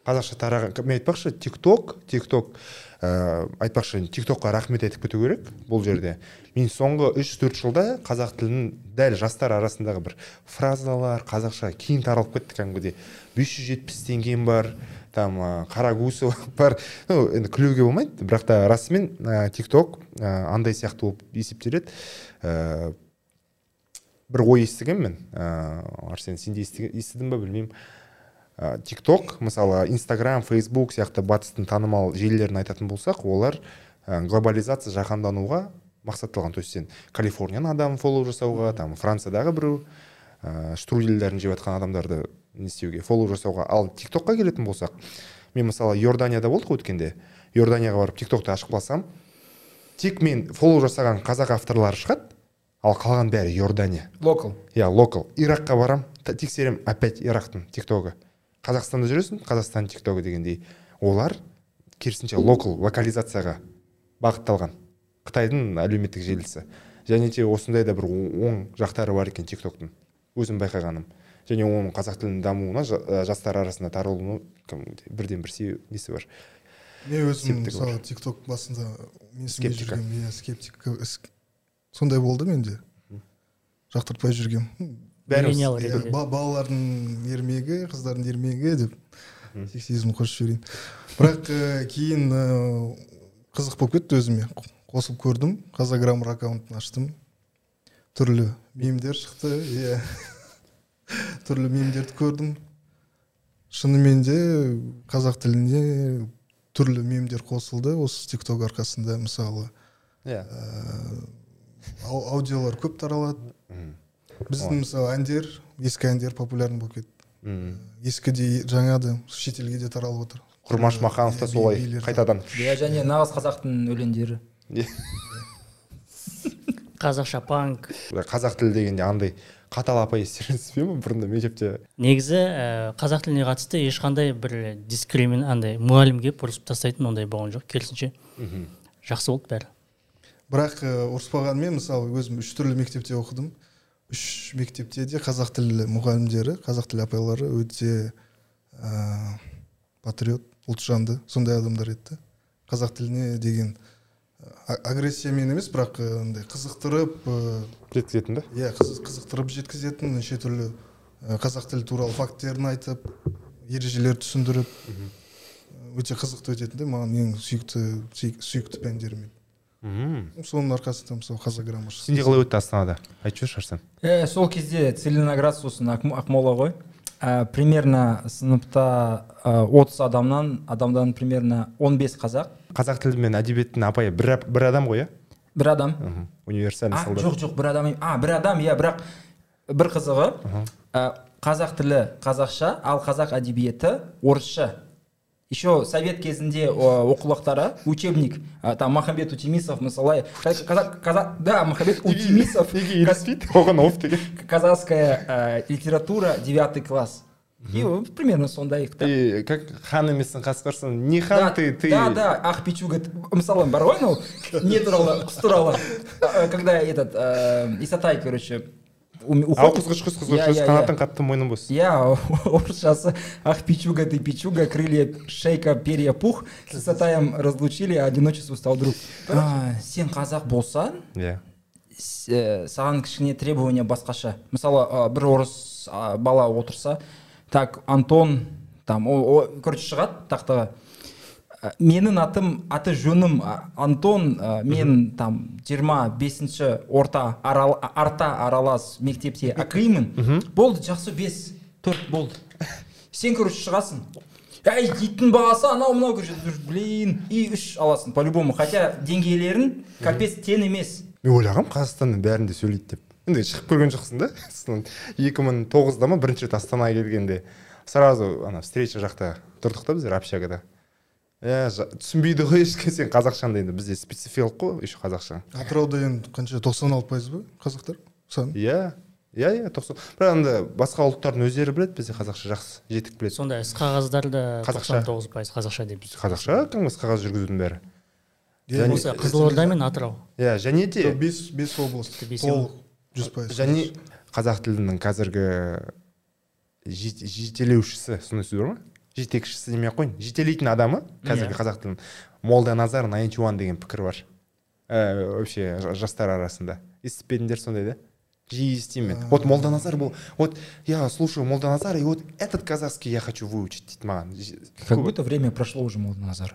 S1: Қазақша тараған мен айтпақшы тик ток тик ток ә, айтпақшы тик токқа рахмет айтып кету керек бұл жерде. Мен соңғы үш төрт жылда қазақ тілінің дәл жастар арасындағы бір фразалар қазақша кейін таралып кетті кәдімгідей. бес жүз жетпіс теңгем бар там ә, қарагусова бар. Ну енді күлуге болмайды бірақ та расымен ә, тик ток ә, андай сияқты болып есептеледі. Ә, бір ой естігенмін. Мен ә, арсен сен де естідің ба білмеймін. Ә, тик ток мысалы инстаграм фейсбук сияқты батыстың танымал желілерін айтатын болсақ олар ә, глобализация жаһандануға мақсатталған то есть сен калифорнияның адамын фоллоу жасауға там франциядағы біреу ә, штрудельдерін жеп жатқан адамдарды не істеуге фоллоу жасауға. Ал тик токқа келетін болсақ мен мысалы иорданияда болдық өткенде. Иорданияға барып тик токты ашып қалсам тек мен фоллоу жасаған қазақ авторлары шығады ал қалған бәрі иордания.
S3: Локал.
S1: Иә локал. Иракқа барам тексеремін опять ирактың тиктогы қазақстанда жүресің қазақстан тиктогы дегендей. Олар керісінше локал локализацияға бағытталған. Қытайдың әлеуметтік желісі. Және де осындай да бір оң жақтары бар екен тиктоктың. Өзім байқағаным. Және оның қазақ тілінің дамуына жа- жастар арасында таралуына бірден бір себеп несі бар?
S4: Мен өзім мысалы
S1: бар.
S4: тик ток басында менсінбей жүргенмін иә скептик іс- сондай болды менде. Жақтыртпай жүргем
S1: бәріміз
S4: балалардың ермегі қыздардың ермегі деп сексизм қосып жіберейін. Бірақ ә, кейін ә, қызық болып кетті өзіме. Қосып көрдім қазаграммар аккаунтын аштым. Түрлі мемдер шықты иә. Түрлі мемдерді көрдім. Шынымен де қазақ тіліне түрлі мемдер қосылды. Осы тик ток арқасында мысалы
S1: иә.
S4: ау- аудиолар көп таралады. Біздің мысалы әндер ескі әндер популярный болып кетті
S1: Мгм.
S4: ескі де жаңа да шетелге де таралып отыр.
S1: Құрмаш маханов та солай қайтадан.
S3: Иә және нағыз қазақтың өлеңдері.
S2: Қазақша панк
S1: қазақ тілі дегенде андай қатал апай естеріңізде ме бұрында мектепте?
S2: Негізі ә, қазақ тіліне қатысты ешқандай бір дискримин андай мұғалім келіп ұрысып тастайтын ондай болған жоқ. Керісінше жақсы болды бәрі.
S4: Бірақ ә, ұрыспағанмен мысалы өзім үш түрлі мектепте оқыдым. Үш мектепте де қазақ тілі мұғалімдері қазақ тілі апайлары өте ә, патриот ұлтжанды сондай адамдар еді. Қазақ тіліне деген агрессиямен емес бірақ андай қызықтырып ә,
S1: жеткізетін да?
S4: иә қыз- қызықтырып жеткізетін неше түрлі қазақ тілі туралы факттерін айтып ережелер түсіндіріп өте қызықты өтетін да маған ең сүйікті сүй- сүйікті пәндерім
S1: мхм
S4: еді соның арқасында мысалы қазаграмма
S1: сенде қалай өтті астанада айтып жіберші арсен
S3: Э, сол кезде целиноград сосын Ақм- ақмола ғой Ә, примерно сыныпта ә, 30 адамнан адамдан примерно 15 қазақ
S1: қазақ тілі мен әдебиеттің апайы. Бір, бір адам ғой иә?
S3: Бір адам.
S1: Универсальный
S3: а
S1: солдат.
S3: жоқ жоқ бір адам а бір адам иә бірақ бір қызығы ә, қазақ тілі қазақша ал қазақ әдебиеті орысша. Еще совет кезінде оқулықтары. Учебник там махамбет утемисов мысалы да махамбет утемисов
S1: оған оф деген
S3: казахская литература девятый класс. И примерно сондай кітап
S1: и как хан емессің қасқырсың не хан ты ты.
S3: да да. Ақ пичуга мысалы бар ғой анау не туралы құс туралы когда этот исатай короче уходит.
S1: қызғыш қызғыш
S3: иә.
S1: қатты мойның бос
S3: иә орысшасы ах пичуга ты пичуга крылья шейка перья пух. С исатаем разлучили одиночество стал друг. Сен қазақ болсаң
S1: иә
S3: саған кішкене требование басқаша. Мысалы бір орыс бала отырса так антон там о, короче шығады тақтаға. «Ә, менің атым аты жөнім антон ә, мен там жиырма бесінші орта арал, арта аралас мектепте оқимын. Болды жақсы бес төрт болды. Сен короче шығасың. Әй иттің бағасы анау мынау блин и үш аласың по любому хотя деңгейлерін капец тең емес.
S1: Мен ойлағанмын қазақстанның бәрінде сөйлейді деп. Енді шығып көрген жоқсың да. Сосын екі мың тоғызда ма бірінші рет астанаға келгенде сразу ана встреча жақта тұрдық та біздер общагада иә түсінбейді ғой ешкім сен қазақшаңды енді бізде спецификалық қой еще қазақша.
S4: Атырауда енді қанша тоқсан алты пайыз ба қазақтар? Саны?
S1: Иә иә иә тоқсан. Бірақ енді басқа ұлттардың өздері біледі бізде қазақша жақсы жетік біледі.
S2: Сонда іс қағаздарды
S1: Қазақша.
S2: тоғыз пайыз қазақша деп
S1: қазақша кәдімгі қағаз жүргізудің бәрі.
S2: Осы қызылорда мен атырау.
S1: Иә және де
S4: бес бес
S2: Бес
S4: толық жүз пайыз.
S1: Және қазақ тілінің қазіргі жет- жетелеушісі сондай сөз бар ма? Жетекшісі демей ақ қояйын жетелейтін адамы? Қазіргі
S2: Иә.
S1: қазақ тілін молданазар найнти уан деген пікір бар. Ә, вообще жа- жастар арасында. Естіп пе едіңдер сондай да? Жиі естимін вот молданазар бұл вот я слушаю молданазар и вот этот казахский я хочу выучить дейді маған.
S3: Как будто время прошло уже, Молданазар.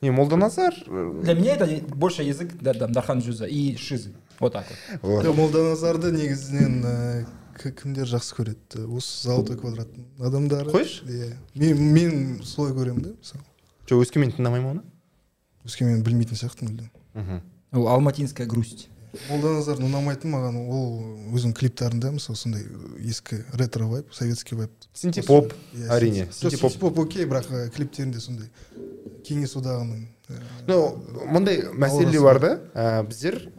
S1: не молданазар э,
S3: Для меня это больше язык да, да, Дархан Джуза и Шизы. Вот так вот.
S4: молданазарды негізінен к- кімдер жақсы көреді? Осы золотой квадраттың адамдары?
S1: Қойшы.
S4: иә. Мен мен солай көремін да мысалы.
S1: Жоқ өскемен тыңдамаймын оны?
S4: Өскемен білмейтін сияқтымын мүлдем.
S1: Мхм.
S3: Ну, Алматинская грусть.
S4: молданазардың ұнамайтын маған ол өзінің клиптарында мысалы сондай ескі ретро вайп советский вайп.
S1: Синтепоп
S4: Иә,
S1: әрине синтепоп.
S4: синтепоп. Окей бірақ ә, клиптерінде сондай кеңес одағының ә,
S1: ну мындай мәселе бар да. Ә, біздер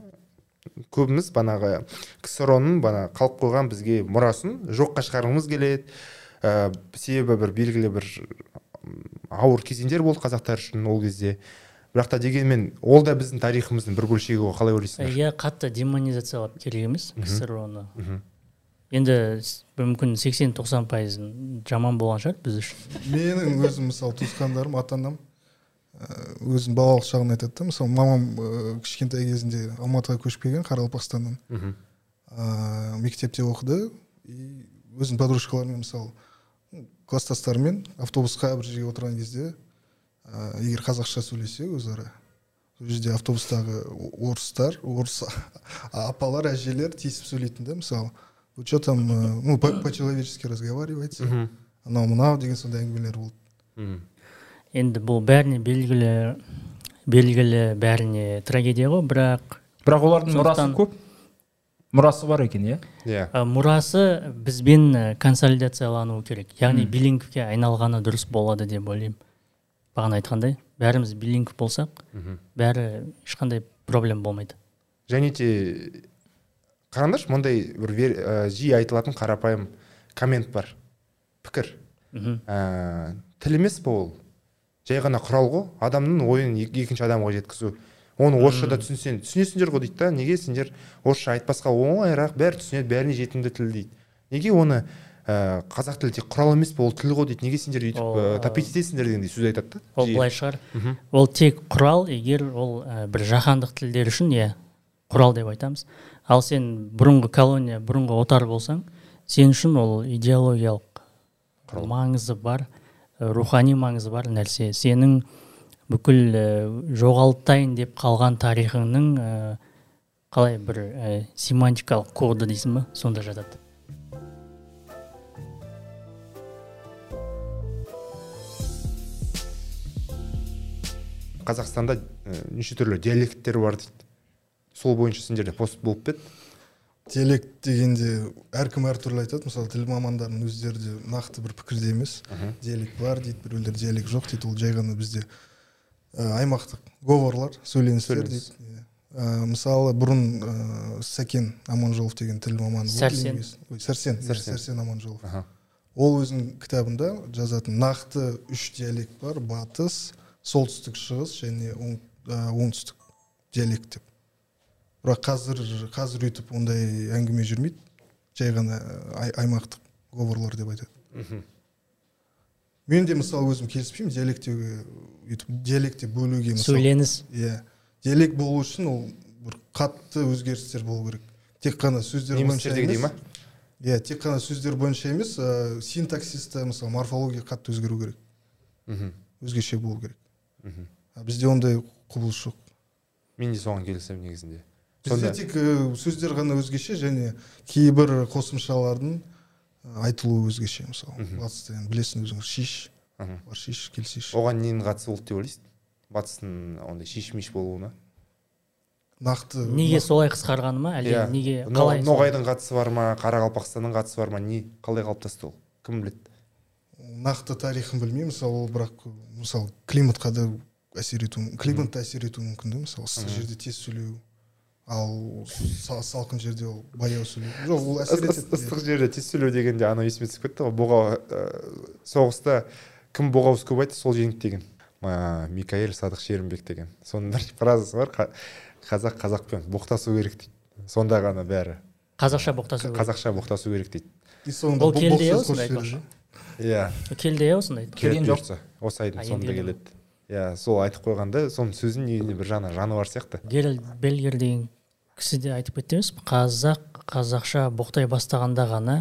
S1: көбіміз банағы ксро ның бана қалып қойған бізге мұрасын жоққа шығарғымыз келеді. Ә, себебі бір белгілі бір ауыр кезеңдер болды қазақтар үшін ол кезде. Бірақ та дегенмен ол да біздің тарихымыздың бір бөлшегі ғой қалай ойлайсыңдар?
S2: Иә қатты демонизациялап керек емес ксро ны
S1: мхм.
S2: енді мүмкін 80-90 пайыз жаман болған шығар біз үшін.
S4: Менің өзім мысалы туысқандарым ата анам өзінің балалық шағын айтады да мысалы мамам ә, кішкентай кезінде алматыға көшіп келген қарақалпақстаннан
S1: мхм.
S4: ә, мектепте оқыды и өзінің подружкаларымен мысалы класстастарымен автобусқа бір жерге отырған кезде ә, егер қазақша сөйлесе өзара сол жерде автобустағы орыстар орыс апалар әжелер тиісіп сөйлейтін да мысалы вы че там ну по человечески разговариваете анау мынау деген сондай әңгімелер болды
S1: мхм.
S2: Енді бұл бәріне белгілі белгілі бәріне трагедия ғой бірақ
S3: бірақ олардың мұрасы көп. Мұрасы бар екен иә?
S1: Иә.
S2: Мұрасы бізбен ә, консолидациялануы керек. Яғни билингвке айналғаны дұрыс болады деп ойлаймын. Бағана айтқандай бәріміз билингв болсақ
S1: мхм.
S2: бәрі ешқандай проблема болмайды.
S1: Және де қараңдаршы мындай бір вер- ә, жиі айтылатын қарапайым коммент бар. Пікір.
S2: Мхм.
S1: ә, тіл емес па ол? Жай ғана құрал ғой. Адамның ойын ек- екінші адамға жеткізу. Оны орысшада түсінсең түсінесіңдер ғой дейді да. Неге сендер орысша айтпасқа оңайырақ бәрі түсінеді бәріне жетімді тіл дейді. Неге оны ә, қазақ тілі тек құрал емес па ол тіл ғой дейді. Неге сендер өйтіп ә, тапить етесіңдер дегендей сөз айтады да.
S2: Ол былай шығар. Ол тек құрал егер ол ә, бір жаһандық тілдер үшін иә құрал деп айтамыз. Ал сен бұрынғы колония бұрынғы отар болсаң сен үшін ол идеологиялық маңызы бар. Рухани маңызы бар нәрсе. Сенің бүкіл ә, жоғалтайын деп қалған тарихыңның қалай бір семантикалық коды дейсің ба сонда жатады.
S1: Қазақстанда неше түрлі диалекттер бар дейді. Сол бойынша сендерде пост болып па еді?
S4: Диалект дегенде әркім әртүрлі айтады. Мысалы тіл мамандарының өздері де нақты бір пікірде емес. Диалект бар дейді біреулер диалект жоқ дейді. Ол жай ғана бізде ә, аймақтық говорлар сөйленістер
S1: Сөйленіс.
S4: дейді. Ә, мысалы бұрын ә, сәкен аманжолов деген тіл маманы
S2: Сәрсен.
S4: Ой, сәрсен
S1: Сәрсен.
S4: сәрсен. Аманжолов. Ол өзінің кітабында жазатын нақты үш диалект бар. Батыс солтүстік шығыс және оң- ә, оңтүстік диалект деп. Бірақ қазір қазір өйтіп ондай әңгіме жүрмейді. Жай ғана ай, аймақтық говорлар деп айтады.
S1: Мхм.
S4: мен де мысалы өзім келіспеймін диалектеге өйтіп диалектте бөлуге мысалы.
S2: Сөйленіс
S4: иә. Диалект болу үшін ол бір қатты өзгерістер болу керек. Тек қана сөздер бойынша емес. иә тек қана сөздер бойынша емес ә, синтаксисті мысалы морфология қатты өзгеру керек.
S1: Мхм.
S4: өзгеше болу керек.
S1: Мхм.
S4: а бізде ондай құбылыс жоқ.
S1: Мен де соған келісемін негізінде.
S4: Бізде тек сөздер ғана өзгеше және кейбір қосымшалардың айтылуы өзгеше мысалы. Батыста енді білесің өзің шиш. Бар шиш келсиш
S1: оған ненің қатысы болды деп ойлайсың? Батыстың ондай шешмеш болуына
S4: нақты
S2: неге солай қысқарғаны ма? Әлде
S1: Иә.
S2: неге қалай
S1: ноғайдың қатысы бар ма? Қарақалпақстанның қатысы бар ма? Не? Қалай қалыптасты ол? Кім біледі?
S4: Нақты тарихын білмеймін мысалы ол бірақ мысалы климатқа да әсер ету климат та әсер етуі мүмкін да мысалы ыстық жерде тез сөйлеу. Ал са- салқын жерде ол баяу сөйлеу жоқ ол әсер етеді
S1: ыстық жерде тез сөйлеу дегенде анау есіме түсіп кетті ғой. Боға ә, соғыста кім боғауыз көп айтты сол жеңді деген. Микаэль садық шерімбек деген. Соның бір фразасы бар қа- қазақ қазақпен боқтасу керек дейді. Сонда ғана бәрі.
S2: Қазақша боқтасу керек.
S1: қазақша боқтасу керек дейді.
S2: Ол келді иә осындай
S1: иә.
S2: Келді иә осындай
S3: Келген жоқ.
S1: осы айдың соңында келеді. иә сол айтып қойғанда соның сөзінің негізінде бір жаны бар сияқты.
S2: Геральд бельгер деген кісі де айтып кетті емес қазақ қазақша боқтай бастағанда ғана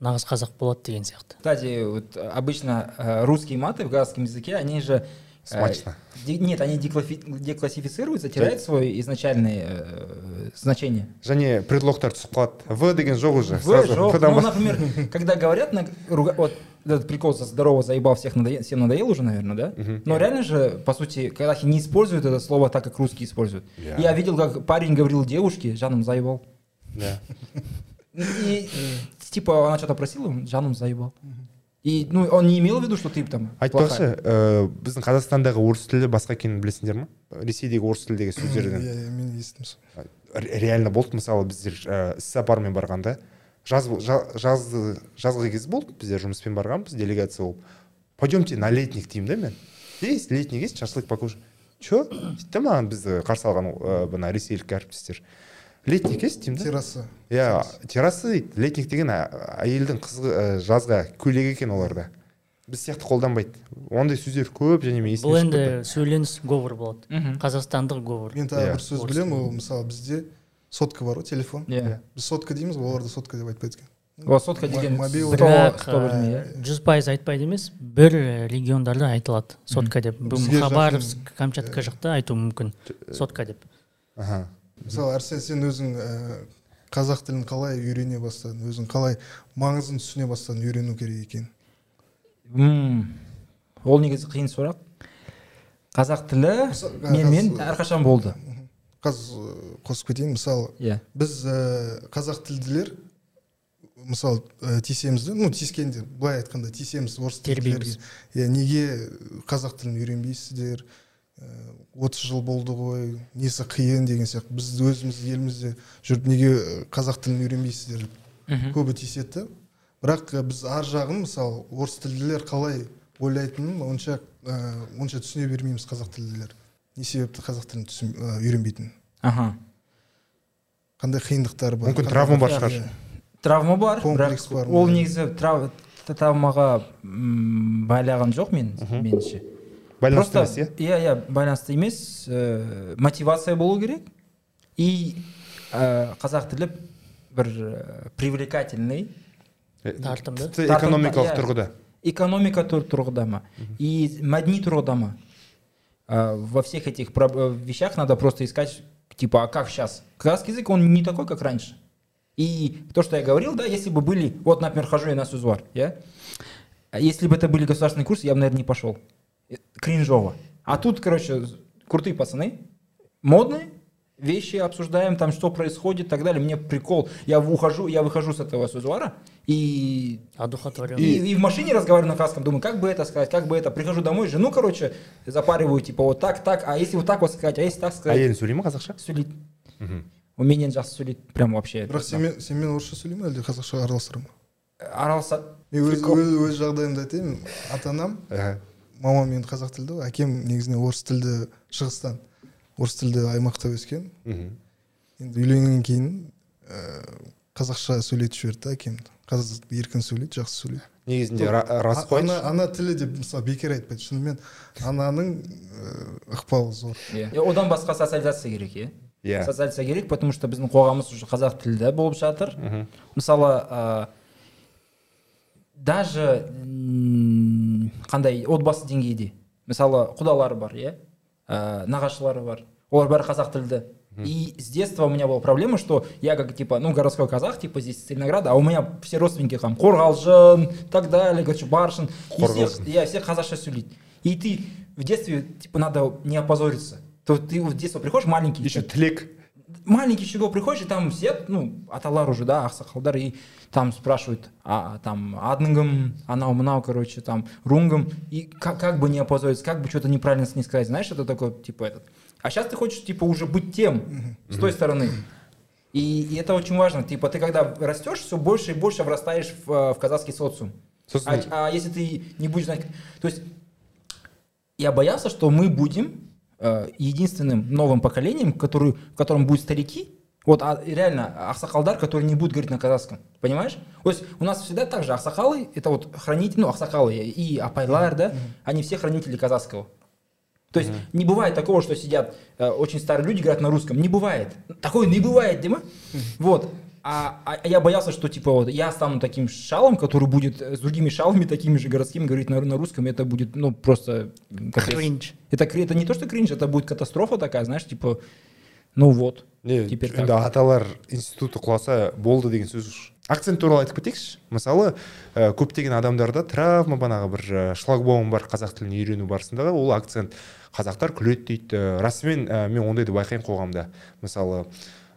S2: нағыз қазақ болады деген сияқты
S3: Кстати, вот э, обычно э, русские маты в казахском языке, они же... э,
S1: Смачно.
S3: де- нет, они деклафи- деклассифицируются, теряют свое изначальное э, значение.
S1: және предлогтар түсіп қалады в деген жоқ уже
S3: В,
S1: сразу
S3: жо-
S1: В-дан
S3: ну,
S1: бас-
S3: например, когда говорят, на, руга- вот этот прикол со здорово заебал всех надоел, всем надоел уже, наверное, да? Но реально же, по сути, казахи не используют это слово так, как русские используют.
S1: Я.
S3: Я видел, как парень говорил девушке, жаным заебал.
S1: Да.
S3: И типа она что-то просила, он жаным заебал. И ну он не имел в виду, что ты там плохая.
S1: айтпақшы ә, біздің қазақстандағы орыс тілі басқа екенін білесіңдер ма ресейдегі орыс тілдегі сөздерден
S4: иә иә мен естідім
S1: реально болды мысалы біздер ә, іс барғанда жаз жа- жазғы жазғы кез болды біздер жұмыспен барғанбыз делегация болып. Пойдемте на летник деймін да мен? Есть летник есть шашлык покушать че дейді да маған бізді қарсы алған ә, мына ресейлік әріптестер. Летник есть деймін да?
S4: Терраса
S1: иә террасы. дейді. Летник деген әйелдің қызғы ә, жазға көйлегі екен оларда. Біз сияқты қолданбайды. Ондай сөздер көп және мен
S2: бұл енді сөйленіс говор болады. Қазақстандық говор.
S4: Мен тағы
S1: Иә.
S4: бір сөз білемін ол мысалы бізде сотка бар ғой телефон.
S3: Иә.
S4: біз сотка дейміз ғой оларда сотка деп айтпайды екен
S3: Вот сотка деген
S2: бірақ
S3: иә.
S2: жүз пайыз айтпайды емес бір э, региондарда айтылады сотка деп. Хабаровск камчатка жақта айтуы мүмкін сотка деп.
S1: аха.
S4: Мысалы әрсен сен өзің қазақ тілін қалай үйрене бастадың? Өзің қалай маңызын түсіне бастадың үйрену керек екенін?
S3: Ол негізі қиын сұрақ. Қазақ тілі менімен әрқашан болды.
S4: Қазір ә, қосып кетейін. Мысалы
S3: иә.
S4: біз ә, қазақ тілділер мысалы ә, тиісеміз да ну тиіскенде былай айтқанда тиісеміз орыс
S2: Тербейміз.
S4: иә неге қазақ тілін үйренбейсіздер? Отыз жыл болды ғой несі қиын деген сияқты. Біз өзіміз елімізде жүріп неге қазақ тілін үйренбейсіздер? Деп көбі тиіседі бірақ біз ар жағын мысалы орыс тілділер қалай ойлайтынын онша ә, онша түсіне бермейміз қазақ тілділер. Не себепті қазақ тілін түсін, үйренбейтінін
S3: аха.
S4: Қандай қиындықтары бар?
S1: Мүмкін
S4: қандай-
S1: травма бар шығар.
S4: Иә.
S3: травма бар
S4: Комплекс
S3: бірақ
S4: бар
S3: ол негізі трав- травмаға байлаған жоқ мен меніңше.
S1: Байланысты
S3: просто
S1: емес иә?
S3: иә иә байланысты емес ә, мотивация болу керек. И ә, қазақ тілі бір привлекательный.
S2: Тартымды.
S1: тіпті
S3: Тартымды,
S1: экономикалық
S3: иә.
S1: тұрғыда
S3: экономика тұр- тұрғыда ма? И мәдени тұрғыда ма? Во всех этих э, вещах надо просто искать типа а как сейчас казахский язык он не такой как раньше. И то что я говорил да если бы были вот например хожу я на Сузвар я А если бы это были государственные курсы я бы наверное не пошел Э, кринжово. А тут короче крутые пацаны модные вещи обсуждаем, там что происходит и так далее. Мне прикол. Я ухожу, я выхожу с этого Сузуара и
S2: одухотворен
S3: и, и в машине разговариваю на казахском, думаю, как бы это сказать, как бы это. Прихожу домой, жену, короче, запариваю, типа, вот так, так, а если вот так вот сказать, а если так сказать.
S1: әйелің сөйлей ма қазақша
S3: Сөйлейді.
S1: мхм
S3: Уменен жақсы сөйлейді, прям вообще.
S4: бірақ сенімен сенімен орысша сөйлей ма әлде қазақша араластыра ма
S3: Араласады.
S4: мен өз,
S3: Прикол.
S4: өз, өз жағдайымды айтайын ата анам
S1: Аха.
S4: мамам енді қазақ тілді ғой әкем негізінен орыс тілді шығыстан Орыс тілді аймақта өскен.
S1: Мхм.
S4: Енді үйленгеннен кейін ә, қазақша сөйлетіп жіберді да әкем. Қазір еркін сөйлейді жақсы сөйлейді.
S1: Негізінде ра- рас қой.
S4: ана, ана тілі деп мысалы бекер айтпайды. Шынымен ананың ә, ықпалы зор.
S3: Иә. И одан басқа социализация керек, иә?
S1: иә.
S3: Социализация керек, потому что біздің қоғамымыз уже қазақ тілді болып жатыр. Мысалы, ә, даже қандай отбасы деңгейде. Мысалы құдалары бар иә? Ә, нағашылары бар. Олар бәрі қазақ тілді. И с детства у меня была проблема что я как типа ну городской казах типа здесь Целинограда а у меня все родственники там қорғалжын так далее короче баршын и все, я все қазақша сөйлейді и ты в детстве типа надо не опозориться. То ты в детство приходишь маленький
S1: еще тілек
S3: маленький щегол приходишь, и там сидят, ну, аталар уже, да, ақсақалдар, и там спрашивают, а там адныгым, анау мынау, короче, там рунгом, и как, как бы не опозориться, как бы что-то неправильно с ней сказать, знаешь, это такое, типа, этот. А сейчас ты хочешь, типа, уже быть тем, с той стороны. И, и это очень важно, типа, ты когда растешь, все больше и больше врастаешь в, э, в казахский социум. А, а если ты не будешь знать... То есть я боялся, что мы будем единственным новым поколением, который, в котором будут старики, вот а, реально ахсакалдар, который не будет говорить на казахском, понимаешь? То есть у нас всегда так же ахсакалы, это вот хранители, ну ахсакалы и апайлар, да, они все хранители казахского. То есть не бывает такого, что сидят э, очень старые люди, говорят на русском. Не бывает. Такое не бывает, Дима. Вот. А, а я боялся, что типа вот я стану таким шалом, который будет э, с другими шалами, такими же городскими, говорить на, на русском, это будет, ну, просто... капец.
S2: Кринж.
S3: Это, это не то, что кринж, это будет катастрофа такая, знаешь, типа, ну вот.
S1: не
S3: Теперь
S1: енді
S3: так.
S1: аталар институты құласа болды деген сөз акцент туралы айтып кетейікші мысалы ә, көптеген адамдарда травма банағы бір ә, шлагбаум бар қазақ тілін үйрену барысындағы ол акцент қазақтар күледі дейді ә, расымен ә, мен ондайды байқаймын қоғамда мысалы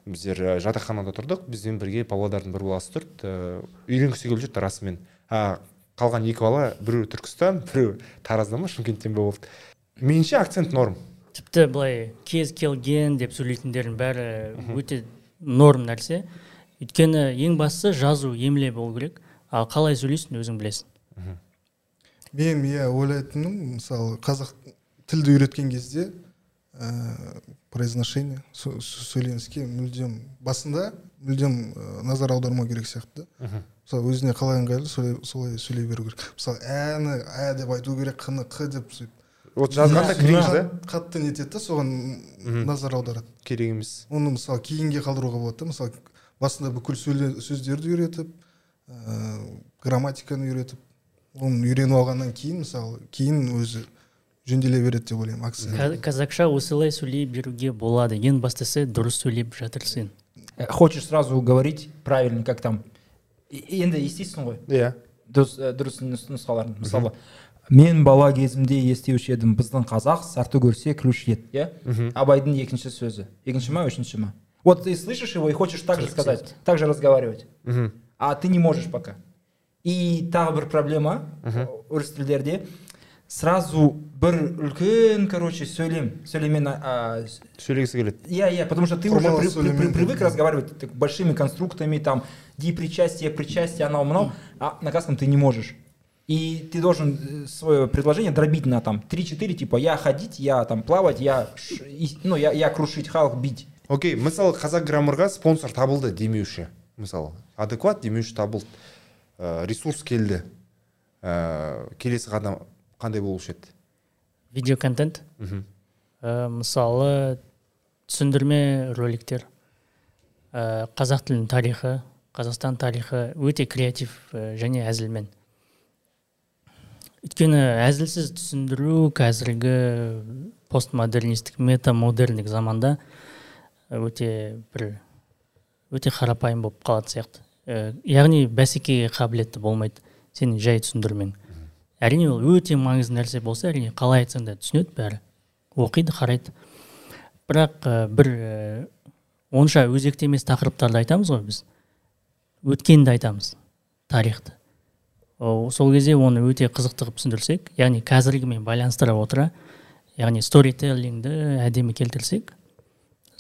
S1: біздер ә, жатақханада тұрдық бізбен бірге павлодардың бір баласы тұрды ә, үйленгісі келіп жүрді расымен а қалған екі бала біреу түркістан біреу тараздан ма шымкенттен бе болды. Меніңше акцент норм.
S2: Тіпті былай кез келген деп сөйлейтіндердің бәрі өте норм нәрсе. Өйткені ең бастысы жазу емле болу керек. Ал қалай сөйлейсің өзің білесің.
S4: Мен иә ойлайтыным мысалы қазақ тілді үйреткен кезде ә, произношение сө- сө- сөйленіске мүлдем басында мүлдем ә, назар аудармау керек сияқты. Да мысалы өзіне қалай ыңғайлы солай, солай сөйлей беру керек. Мысалы әні ә деп айту керек қ-ны қ деп сөйтіп
S1: вот жазғанда кринж да?
S4: Қат- қатты нетеді да соған назар аударады.
S1: Керек емес.
S4: Оны мысалы кейінге қалдыруға болады да мысалы басында бүкіл сөздерді үйретіп ә, грамматиканы үйретіп оны үйреніп алғаннан кейін мысалы кейін өзі жөнделе береді деп ойлаймын акцент
S2: қазақша осылай сөйлей беруге болады. Ең бастысы дұрыс сөйлеп жатырсың
S3: Э, Хочешь сразу говорить правильно, как там. И- Енді естисің ғой.
S1: иә.
S3: Дұрыс ә, дұрыс нұс- нұсқаларын. Мысалы мен бала кезімде естеуші едім біздің қазақ сарты көрсе күлуші еді иә? Абайдың екінші сөзі. Екінші ма үшінші ма? Вот ты слышишь его и хочешь так же сказать так же разговаривать.
S1: Мхм
S3: а ты не можешь пока. И тағы бір проблема орыс тілдерде сразу бір үлкен короче сөйлем сөйлеммен а,
S1: сөйлегісі келеді
S3: я, я, потому что ты уже
S4: Формалы
S3: при- при- при-
S4: сөйлеммен.
S3: привык разговаривать так, большими конструктами, там, причастие, причастие, анау мынау, а на казахском ты не можешь. И ты должен свое предложение дробить на там 3-4, типа я ходить, я там плавать, я, ш- и- ну, я, я крушить, халық бить.
S1: окей мысалы қазақ граммарға спонсор табылды демеуші мысалы адекват демеуші табылды ә, ресурс келді ә, келесі қадам қандай болушы еді?
S2: Видео контент?
S1: Мхм.
S2: Ә, мысалы түсіндірме роликтер. Ә, қазақ тілінің тарихы қазақстан тарихы өте креатив ә, және әзілмен. Өйткені әзілсіз түсіндіру қазіргі постмодернистік метамодерндік заманда өте бір өте қарапайым болып қалатын сияқты. Ә, яғни бәсекеге қабілетті болмайды сенің жай түсіндірмең әрине ол өте маңызды нәрсе болса әрине қалай айтсаң да түсінеді бәрі. Оқиды қарайды. Бірақ ә, бір ә, онша өзекті емес тақырыптарды айтамыз ғой біз. Өткенді айтамыз тарихты. О, сол кезде оны өте қызықты қылып түсіндірсек яғни қазіргімен байланыстыра отыра яғни сторителлингді әдемі келтірсек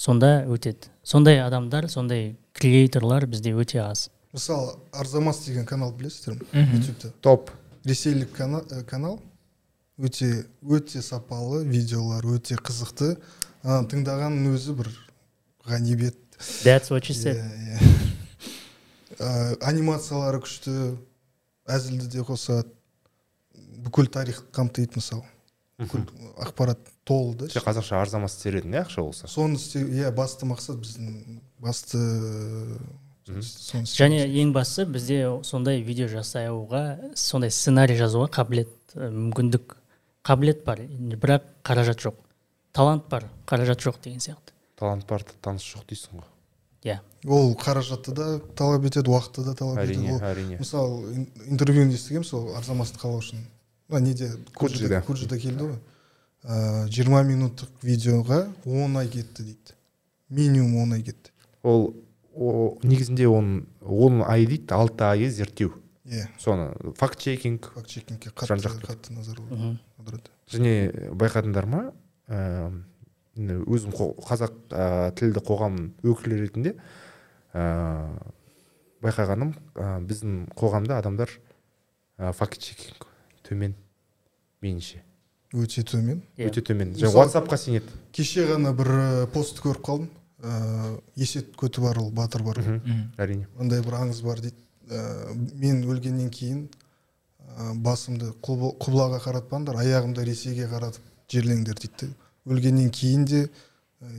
S2: сонда өтеді. Сондай адамдар сондай креаторлар бізде өте аз.
S4: Мысалы арзамас деген канал білесіздер ме?
S3: Мгм.
S4: ютубта.
S1: Топ.
S4: Ресейлік кана- э, канал өте өте сапалы видеолар өте қызықты ана тыңдағанның өзі бір ғанибет
S2: That's what she said.
S4: Иә, иә. Ә, анимациялары күшті әзілді де қосады бүкіл тарих қамтиды мысалы бүкіл ақпарат толы да
S1: сен қазақша арзамас істер едің иә ақша болса
S4: соны істеу иә басты мақсат біздің басты.
S2: Және ең бастысы бізде сондай видео жасауға сондай сценарий жазуға қабілет мүмкіндік қабілет бар. Бірақ қаражат жоқ. Талант бар қаражат жоқ деген сияқты.
S1: Талант бар таныс жоқ дейсің ғой.
S2: Иә.
S4: Ол қаражатты да талап етеді уақытты да талап етеді.
S1: Әрине
S4: ол
S1: әрине.
S4: мысалы ин- интервьюін естігемін сол арзамасты қалау үшін. А неде
S1: Куджида.
S4: куджида келді ғой. Ыыы жиырма минуттық видеоға он ай кетті дейді. Минимум он ай кетті.
S1: Ол о, негізінде оның он ай дейді алты айы зерттеу.
S4: Иә
S1: соны факт чекинг
S4: факт чекингке
S1: жан
S4: қатты
S1: жақты.
S4: қатты назар аударады
S1: және байқадыңдар ма? Ә, енді өзім қо- қазақ ә, тілді қоғам өкілі ретінде ә, байқағаным ә, біздің қоғамда адамдар ә, факт чекинг төмен меніңше.
S4: Өте төмен?
S2: Иә.
S1: өте төмен.
S4: Мысалы-
S1: ватсапқа сенеді.
S4: кеше ғана бір пост көріп қалдым. Ыыы есет көтібарұлы батыр бар. Ғой.
S1: мхм, әрине
S4: андай бір аңыз бар дейді. Ә, мен өлгеннен кейін ә, басымды құбыл- құбылаға қаратпаңдар аяғымды ресейге қаратып жерлеңдер дейді өлгеннен кейін де ә,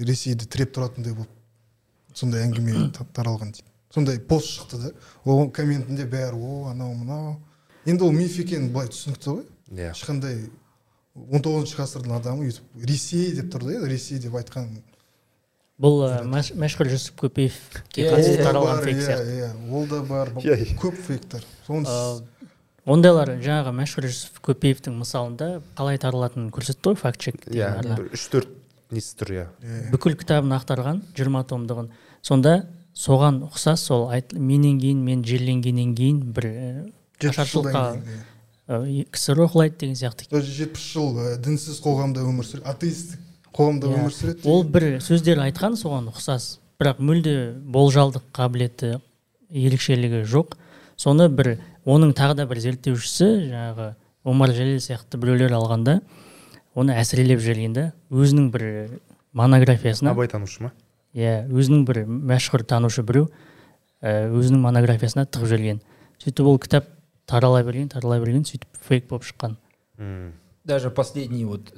S4: ресейді тіреп тұратындай болып сондай әңгіме та- таралған дейді. Сондай пост шықты да. Ол комментінде бәрі о анау мынау енді ол миф екені былай түсінікті ғой.
S1: Иә.
S4: Ешқандай он тоғызыншы ғасырдың адамы өйтіп ресей деп тұр да енді ресей деп айтқан
S2: бұл мәш- мәшһүр жүсіп көпеевке
S3: Иә,
S2: қатысты таралған фейк
S4: иә,
S2: сияқты.
S4: иә ол да бар көп фейктар соны
S2: Ә, ондайлар жаңағы мәшһүр жүсіп көпеевтің мысалында қалай таралатынын көрсетті ғой факт чек
S1: иә үш төрт несі тұр иә.
S2: Бүкіл кітабын ақтарған жиырма томдығын. Сонда соған ұқсас сол айт, менен кейін мен жерленгеннен кейін бір
S4: жылдан
S2: ашаршылыққа
S4: иә.
S2: ксро құлайды деген сияқты.
S4: Жетпіс жыл дінсіз қоғамда өмір сүреді. Атеистік қоғамда
S2: Иә.
S4: өмір сүреді
S2: ол бір сөздер айтқан соған ұқсас. Бірақ мүлде болжалдық қабілеті ерекшелігі жоқ. Соны бір оның тағы да бір зерттеушісі жаңағы омар жәлел сияқты біреулер алғанда оны әсірелеп жіберген да өзінің бір монографиясына.
S1: Абайтанушы ма?
S2: Иә өзінің бір мәшһүр танушы біреу ә, өзінің монографиясына тығып жіберген. Сөйтіп ол кітап тарала берген тарала берген сөйтіп фейк болып шыққан.
S3: Даже последний вот,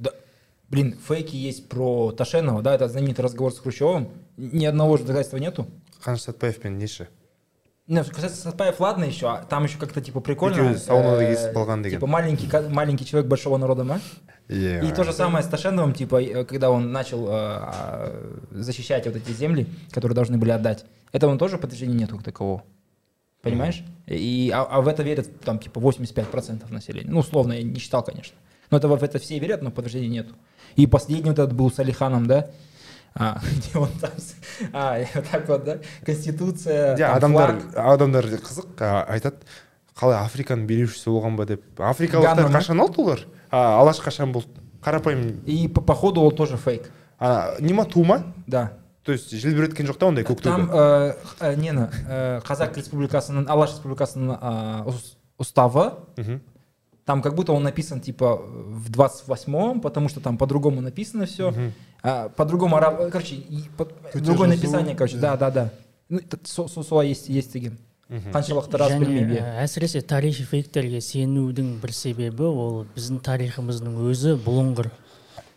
S3: блин, фейки есть про Ташенова, да, этот знаменитый разговор с Хрущевым. Ни одного же доказательства нету.
S1: қаныш сәтбаевпен неші
S3: Не, касается Сатпаев, ладно еще, а там еще как-то типа прикольно.
S1: Екеуі саунада
S3: э,
S1: кездесіп қалған деген.
S3: Типа маленький, ка- маленький человек большого народа, ма?
S1: иә
S3: И то же самое с Ташеновым, типа, э, когда он начал э, э, защищать вот эти земли, которые должны были отдать. Это он тоже подтверждения нету как такового. Понимаешь? И, а, а в это верят там типа 85% населения. Ну, условно, я не считал, конечно. Но это, в это все верят, но подтверждений нету. И последний вот этот был с Алиханом, да? А, где он там, а, так вот, да? Конституция,
S1: иә
S3: там
S1: адамдар
S3: флаг.
S1: адамдар қызық айтады қалай африканың билеушісі болған ба деп африкалықтар қашан алды олар а, алаш қашан болды қарапайым
S3: И по, походу он тоже фейк.
S1: а, не ма ту ма
S3: Да.
S1: то есть желбіреткен жоқ та ондай көк
S3: Там, э, э, нені э, қазақ республикасының алаш республикасының э, уставы
S1: Мгм.
S3: Там как будто он написан типа в 28-м, потому что там по-другому написано все. по-другому, араб- короче, и по- другое написание, короче, да, да, да. Ну, это со- со- солай есть, есть деген. қаншалықты рас иә.
S2: ә, әсіресе тарихи фейктерге сенудің бір себебі ол біздің тарихымыздың өзі бұлыңғыр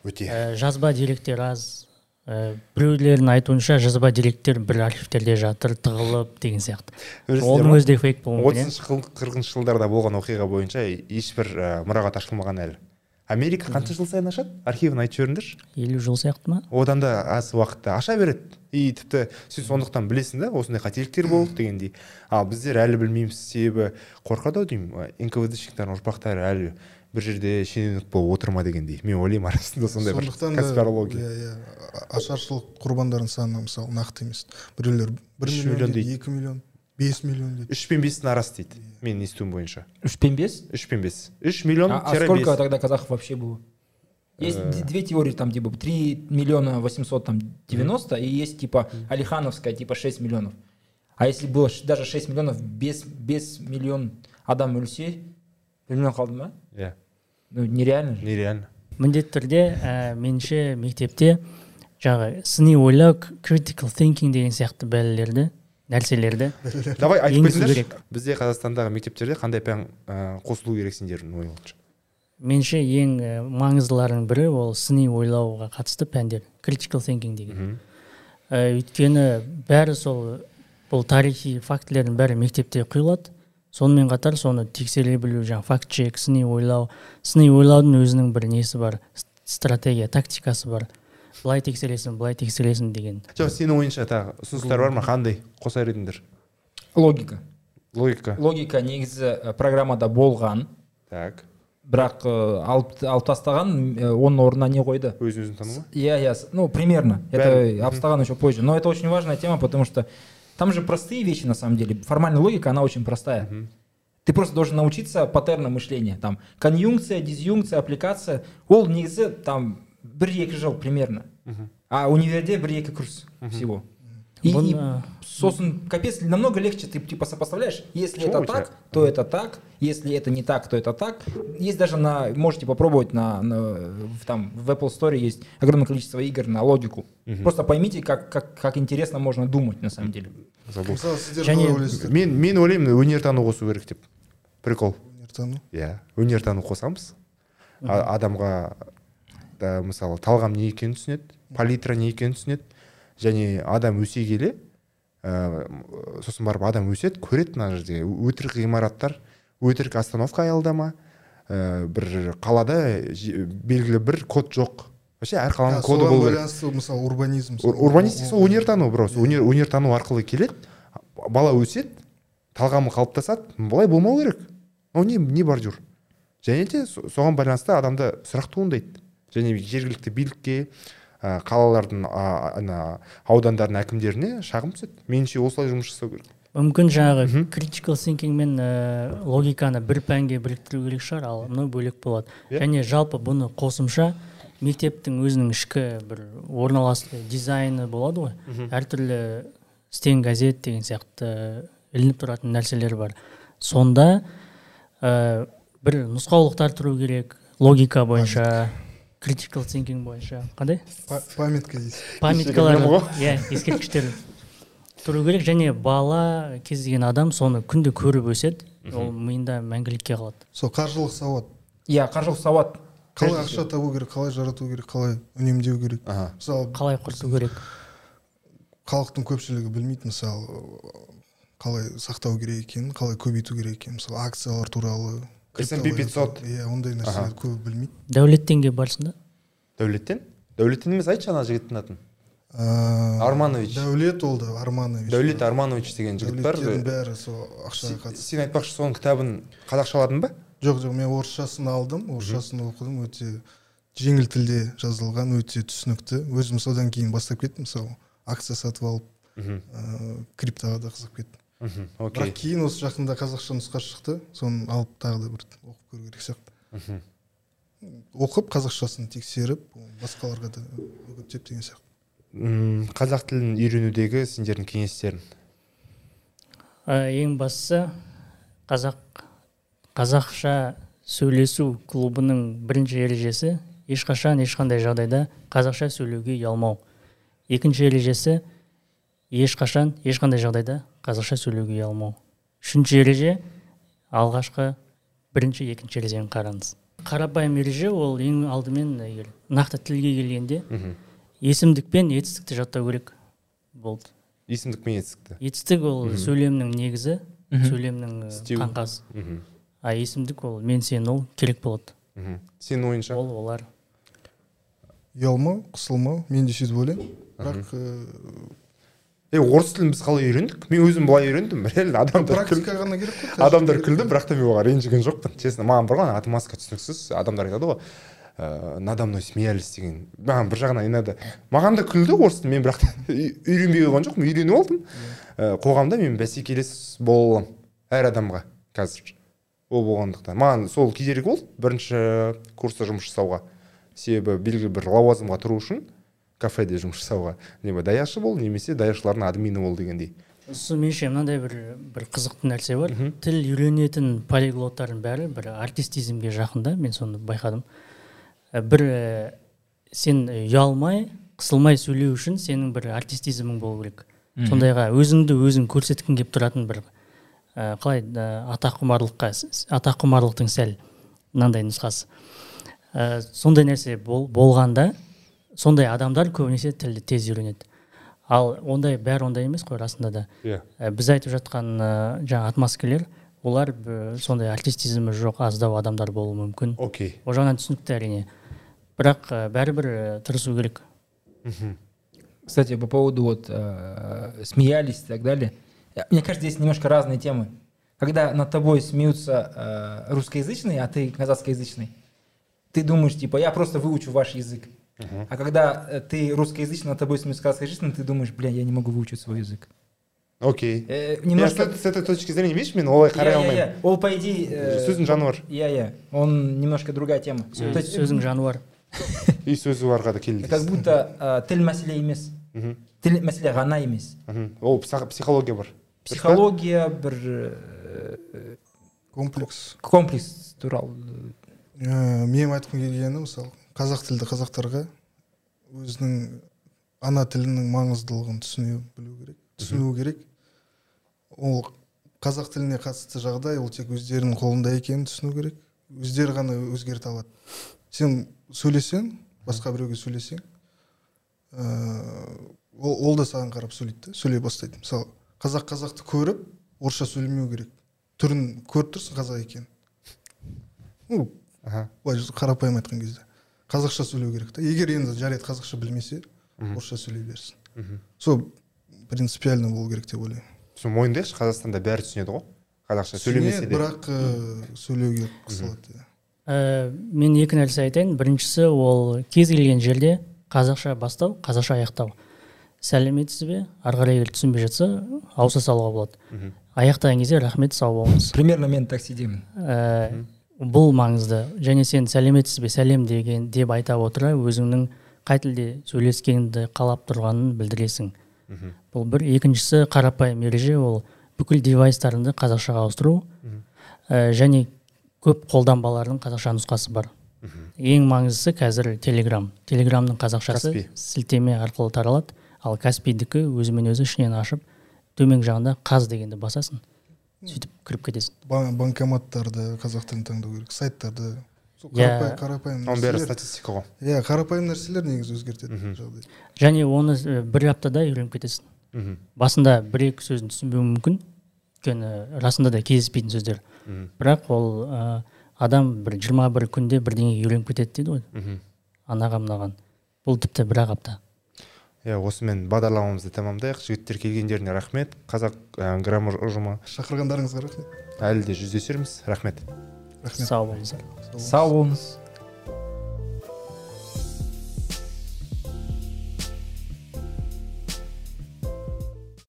S1: өте
S2: Ә, жазба деректер аз ә, біреулердің айтуынша жазба деректер бір архивтерде жатыр тығылып деген сияқты. Оның өзі де фейк болуы мүмкін иә?
S1: отызыншы қыл- қырқыншы жылдарда болған оқиға бойынша ешбір ә, мұрағат ашылмаған әлі. Америка қанша жыл сайын ашады? Архивін айтып жіберіңдерші.
S2: Елу жыл сияқты ма?
S1: Одан да аз уақытта аша береді. И тіпті сен сондықтан білесің да осындай қателіктер болды дегендей. Ал біздер әлі білмейміз себебі. Қорқады ау деймін. Нквдщиктардың ұрпақтары әлі бір жерде шенеунік болып отыр ма дегендей. Мен ойлаймын арасында сондай бір конспирология.
S4: иә иә. А- ашаршылық құрбандарының саны мысалы нақты емес. Біреулер бір
S1: Үш
S4: миллион дейді екі миллион бес миллион дейді.
S1: Үш пен бестің арасы дейді менің естуім бойынша.
S3: Үш пен бес?
S1: үш пен бес. Үш миллион
S3: А, сколько тогда казахов вообще было? Есть д- две теории, там типа 3 миллиона 800, там 90, и есть типа Алихановская, типа 6 миллионов. А если было даже 6 миллионов без, без миллион Адам Өлсе, миллион қалды ма?
S1: иә.
S3: Ну, нереально же.
S1: нереально.
S2: Міндетті түрде ә, меніңше мектепте жаңағы сыни ойлау critical thinking деген сияқты бәлелерді нәрселерді
S1: давай айтып кетіңдерші. бізде қазақстандағы мектептерде қандай пән ә, қосылу керек сендердің ойыңша
S2: меніңше ең ә, маңыздыларының бірі ол сыни ойлауға қатысты пәндер critical thinking деген. Ә, өйткені бәрі сол бұл тарихи фактілердің бәрі мектепте құйылады. Сонымен қатар соны тексере білу жаңағы факт чек сыни ойлау сыни ойлаудың өзінің бір несі бар стратегия тактикасы бар. Былай тексересің былай тексересің деген.
S1: Жоқ сенің ойыңша тағы ұсыныстар бар ма? Қандай? Қосар едіңдер
S3: Логика.
S1: логика.
S3: Логика негізі программада болған,
S1: так.
S3: Бірақ алып, алып тастаған, оның орнына не қойды?
S1: өзін өзін тану
S3: я, с- ну, примерно. Это обставан еще позже. Но это очень важная тема, потому что там же простые вещи на самом деле. Формальная логика, она очень простая. Ты просто должен научиться паттернам мышления. Там конъюнкция, дизъюнкция, аппликация. Ол негізі там бір екі жыл примерно. А универде бір екі курс всего. И, и
S2: Бұны-
S3: сосын капец намного легче ты типа сопоставляешь если
S1: Почему
S3: это
S1: у тебя?
S3: так то это так если это не так то это так есть даже на можете попробовать на, на в, там в Apple Store есть огромное количество игр на логику просто поймите как, как как интересно можно думать на самом деле
S1: забыл
S4: мысалы сіздер
S2: Және-
S4: қалай ойлайсыздар
S1: мен мен ойлаймын өнертану қосу керек деп прикол
S4: өнертану
S1: иә өнертану қосамыз А- адамға та, мысалы талғам не екенін түсінеді палитра не екенін түсінеді және адам өсе келе ә, сосын барып адам өседі көреді мына жерде. Өтірік ғимараттар өтірік остановка аялдама ә, бір қалада белгілі бір код жоқ. Вообще әр қаланың коды болу керек.
S4: байланысты мысалы урбанизм
S1: Ур- урбанистика сол өнертану бро сол өнер, өнертану арқылы келеді бала өседі талғамы қалыптасады бұлай болмау керек. Ол не, не бар жүр. Және де со- соған байланысты адамда сұрақ туындайды. Және жергілікті билікке ә, қалалардың ана аудандардың әкімдеріне шағым түседі. Меніңше осылай жұмыс жасау керек.
S2: Мүмкін жаңағы critical thinking мен ә, логиканы бір пәнге біріктіру керек шығар ал мынау бөлек болады.
S1: Иә.
S2: және жалпы бұны қосымша мектептің өзінің ішкі бір орналасты дизайны болады ғой. Әртүрлі стен газет деген сияқты ілініп тұратын нәрселер бар. Сонда ә, бір нұсқаулықтар тұру керек логика бойынша. Critical thinking бойынша. Қандай?
S4: Па- памятка дейсіз.
S2: Памяткалар. Иә ескерткіштер. Тұру керек және бала кез келген адам соны күнде көріп өседі. Ол миында мәңгілікке қалады.
S4: Сол қаржылық сауат.
S3: Иә қаржылық сауат.
S4: Қалай ақша табу керек қалай жарату керек қалай үнемдеу керек?
S1: Аха.
S2: қалай
S4: мысалы
S2: құрту керек?
S4: халықтың көпшілігі білмейді мысалы қалай сақтау керек екенін қалай көбейту керек екенін мысалы акциялар туралы
S1: S&P 500.
S4: иә ондай нәрселерді көбі білмейді
S2: дәулеттенге барсың да.
S1: Дәулеттен? Дәулеттен емес айтшы ана жігіттің атын. Арманович.
S4: дәулет ол да арманович.
S1: Дәулет арманович деген жігіт бар.
S4: Бәрі сол ақшаға қатысты.
S1: сен айтпақшы соның кітабын қазақшаладың ба?
S4: Жоқ жоқ мен орысшасын алдым. Орысшасын оқыдым. Өте жеңіл тілде жазылған өте түсінікті. Өзім содан кейін бастап кеттім мысалы акция сатып алып
S1: мхм
S4: ә, криптоға да қызығып кеттім.
S1: Мхм окей.
S4: Бірақ кейін осы жақында қазақша нұсқасы шықты. Соны алып тағы да бір оқып көру керек сияқты.
S1: Мхм.
S4: оқып қазақшасын тексеріп басқаларға да үгіттеп деген сияқты.
S1: М, қазақ тілін үйренудегі сендердің кеңестерің?
S2: Ә, ең бастысы қазақ қазақша сөйлесу клубының бірінші ережесі ешқашан ешқандай жағдайда қазақша сөйлеуге ұялмау. Екінші ережесі ешқашан ешқандай жағдайда қазақша сөйлеуге ұялмау үшінші ереже алғашқы бірінші екінші ережені қараңыз. Қарапайым ереже ол ең алдымен егер нақты тілге келгенде есімдік пен етістікті жаттау керек болды.
S1: Есімдік пен етістікті.
S2: Етістік ол сөйлемнің негізі сөйлемнің қаңқасы.
S1: Мхм.
S2: а есімдік ол мен сен ол керек болады.
S1: Мхм. сенің ойыңша
S2: ол олар.
S4: Ұялмау қысылмау мен де сөйтіп ойлаймын. Бірақ
S1: е орыс тілін біз қалай үйрендік? Мен өзім былай үйрендім. Реально адамдар
S4: практика ғана керек қой
S1: адамдар күлді бірақ та мен оған ренжіген жоқпын. Честно маған бір ғой отмазка түсініксіз. Адамдар айтады ғой ыыы надо мной смеялись деген. Маған бір жағынан иногда маған да күлді орыс тілі мен бірақ та үй- үйренбей қойған жоқпын үйреніп алдым. Ә, қоғамда мен бәсекелес бола аламын әр адамға қазір. Ол болғандықтан. Маған сол кедергі болды бірінші курста жұмыс жасауға. Себебі белгілі бір лауазымға тұру үшін. Кафеде жұмыс жасауға не даяшы бол немесе даяшылардың админі бол дегендей.
S2: Сосын меніңше мынандай бір бір қызықты нәрсе бар. Тіл үйренетін полиглоттардың бәрі бір артистизмге жақын да мен соны байқадым. Ә, бір ә, сен ұялмай қысылмай сөйлеу үшін сенің бір артистизмің болу керек. Сондайға өзіңді өзің көрсеткің келіп тұратын бір ә, қалай ә, атаққұмарлыққа атаққұмарлықтың сәл мынандай нұсқасы. Ә, сондай нәрсе бол, болғанда сондай адамдар көбінесе тілді тез үйренеді. Ал ондай бәрі ондай емес қой расында да.
S1: Иә.
S2: Ә, біз айтып жатқан ә, жаңағы отмазкалер олар сондай артистизмі жоқ аздау адамдар болуы мүмкін.
S1: Окей.
S2: Ол жағынан түсінікті әрине. Бірақ ә, бәрібір ә, тырысу керек.
S3: Кстати, по поводу вот э, смеялись и так далее. Э, Мне кажется, здесь немножко разные темы. Когда над тобой смеются э, русскоязычные, а ты казахскоязычный, ты думаешь, типа, я просто выучу ваш язык. А когда э, ты русскоязычный, над тобой смеются казахскоязычные, ты думаешь, бля, я не могу выучить свой язык.
S1: окей
S3: Э,
S1: немножко с, с этой точки зрения видишь мен олай қарай алмаймын.
S3: Ол, по идее... э,
S1: сөздің бар
S3: Я, я. Он немножко другая тема.
S2: Сөз-
S3: То есть,
S2: сөзің жануар
S1: и сөзі барға да келді
S3: Как будто э, тіл мәселе емес. Тіл мәселе ғана емес.
S1: ол псих- психология бар
S3: Психология бір э,
S4: комплекс
S3: комплекс туралы
S4: менің айтқым келгені мысалы қазақ тілді қазақтарға өзінің ана тілінің маңыздылығын түсіне білу керек түсіну керек. Ол қазақ тіліне қатысты жағдай ол тек өздерінің қолында екенін түсіну керек. Өздері ғана өзгерте алады. Сен сөйлесең басқа біреуге сөйлесең ыыы ол, ол да саған қарап сөйлейді да сөйлей бастайды. Мысалы қазақ қазақты көріп орысша сөйлемеу керек. Түрін көріп тұрсың қазақ екенін. Ну былай қарапайым айтқан кезде. Қазақша сөйлеу керек та. Егер енді жарайды қазақша білмесе орысша сөйлей берсін.
S1: Мхм.
S4: сол принципиально болу керек деп ойлаймын.
S1: Сол мойындайықшы қазақстанда бәрі түсінеді ғой. Қазақша сөйлемесе де.
S4: бірақ ыыы, сөйлеуге қысылады
S2: ә, мен екі нәрсе айтайын. Біріншісі ол кез келген жерде қазақша бастау қазақша аяқтау. Сәлеметсіз бе? Ары қарай егер түсінбей жатса ауыса салуға болады. Аяқтаған кезде рахмет сау болыңыз.
S3: Примерно мен таксидемін.
S2: ә, бұл маңызды. Және сен сәлеметсіз бе сәлем деген деп айта отыра өзіңнің қай тілде сөйлескеніңді қалап тұрғанын білдіресің.
S1: Мхм.
S2: бұл бір. Екіншісі қарапайым ереже ол бүкіл девайстарыңды қазақшаға ауыстыру. Ә, және көп қолданбалардың қазақша нұсқасы бар. Ең маңыздысы қазір телеграм телеграмның қазақшасы
S1: Каспи.
S2: сілтеме арқылы таралады. Ал каспийдікі өзімен өзі ішінен ашып төменгі жағында қаз дегенді басасың. Сөйтіп кіріп кетесің.
S4: Ба- банкоматтарды қазақ тілін таңдау керек сайттарды. Сол
S2: Иә.
S4: қарапайым
S1: оның бәрі статистика ғой.
S4: Иә қарапайым нәрселер негізі өзгертеді жағдайды
S2: және оны бір аптада үйреніп кетесің.
S1: Мхм.
S2: басында бір екі сөзін түсінбеуі мүмкін. Өйткені расында да кездеспейтін сөздер.
S1: Мхм.
S2: бірақ ол ә, адам бір жиырма бір күнде бірдеңеге үйреніп кетеді дейді ғой.
S1: Мхм.
S2: анаған мынаған. Бұл тіпті бір ақ апта.
S1: Иә осымен бағдарламамызды тәмамдайық. Жігіттер келгендеріне рахмет. Қазақ ә, граммар ұжымы.
S4: Шақырғандарыңызға рахмет.
S1: Әлі де жүздесерміз. Рахмет.
S4: Рахмет.
S2: Сау болыңыздар.
S3: Сау болыңыз.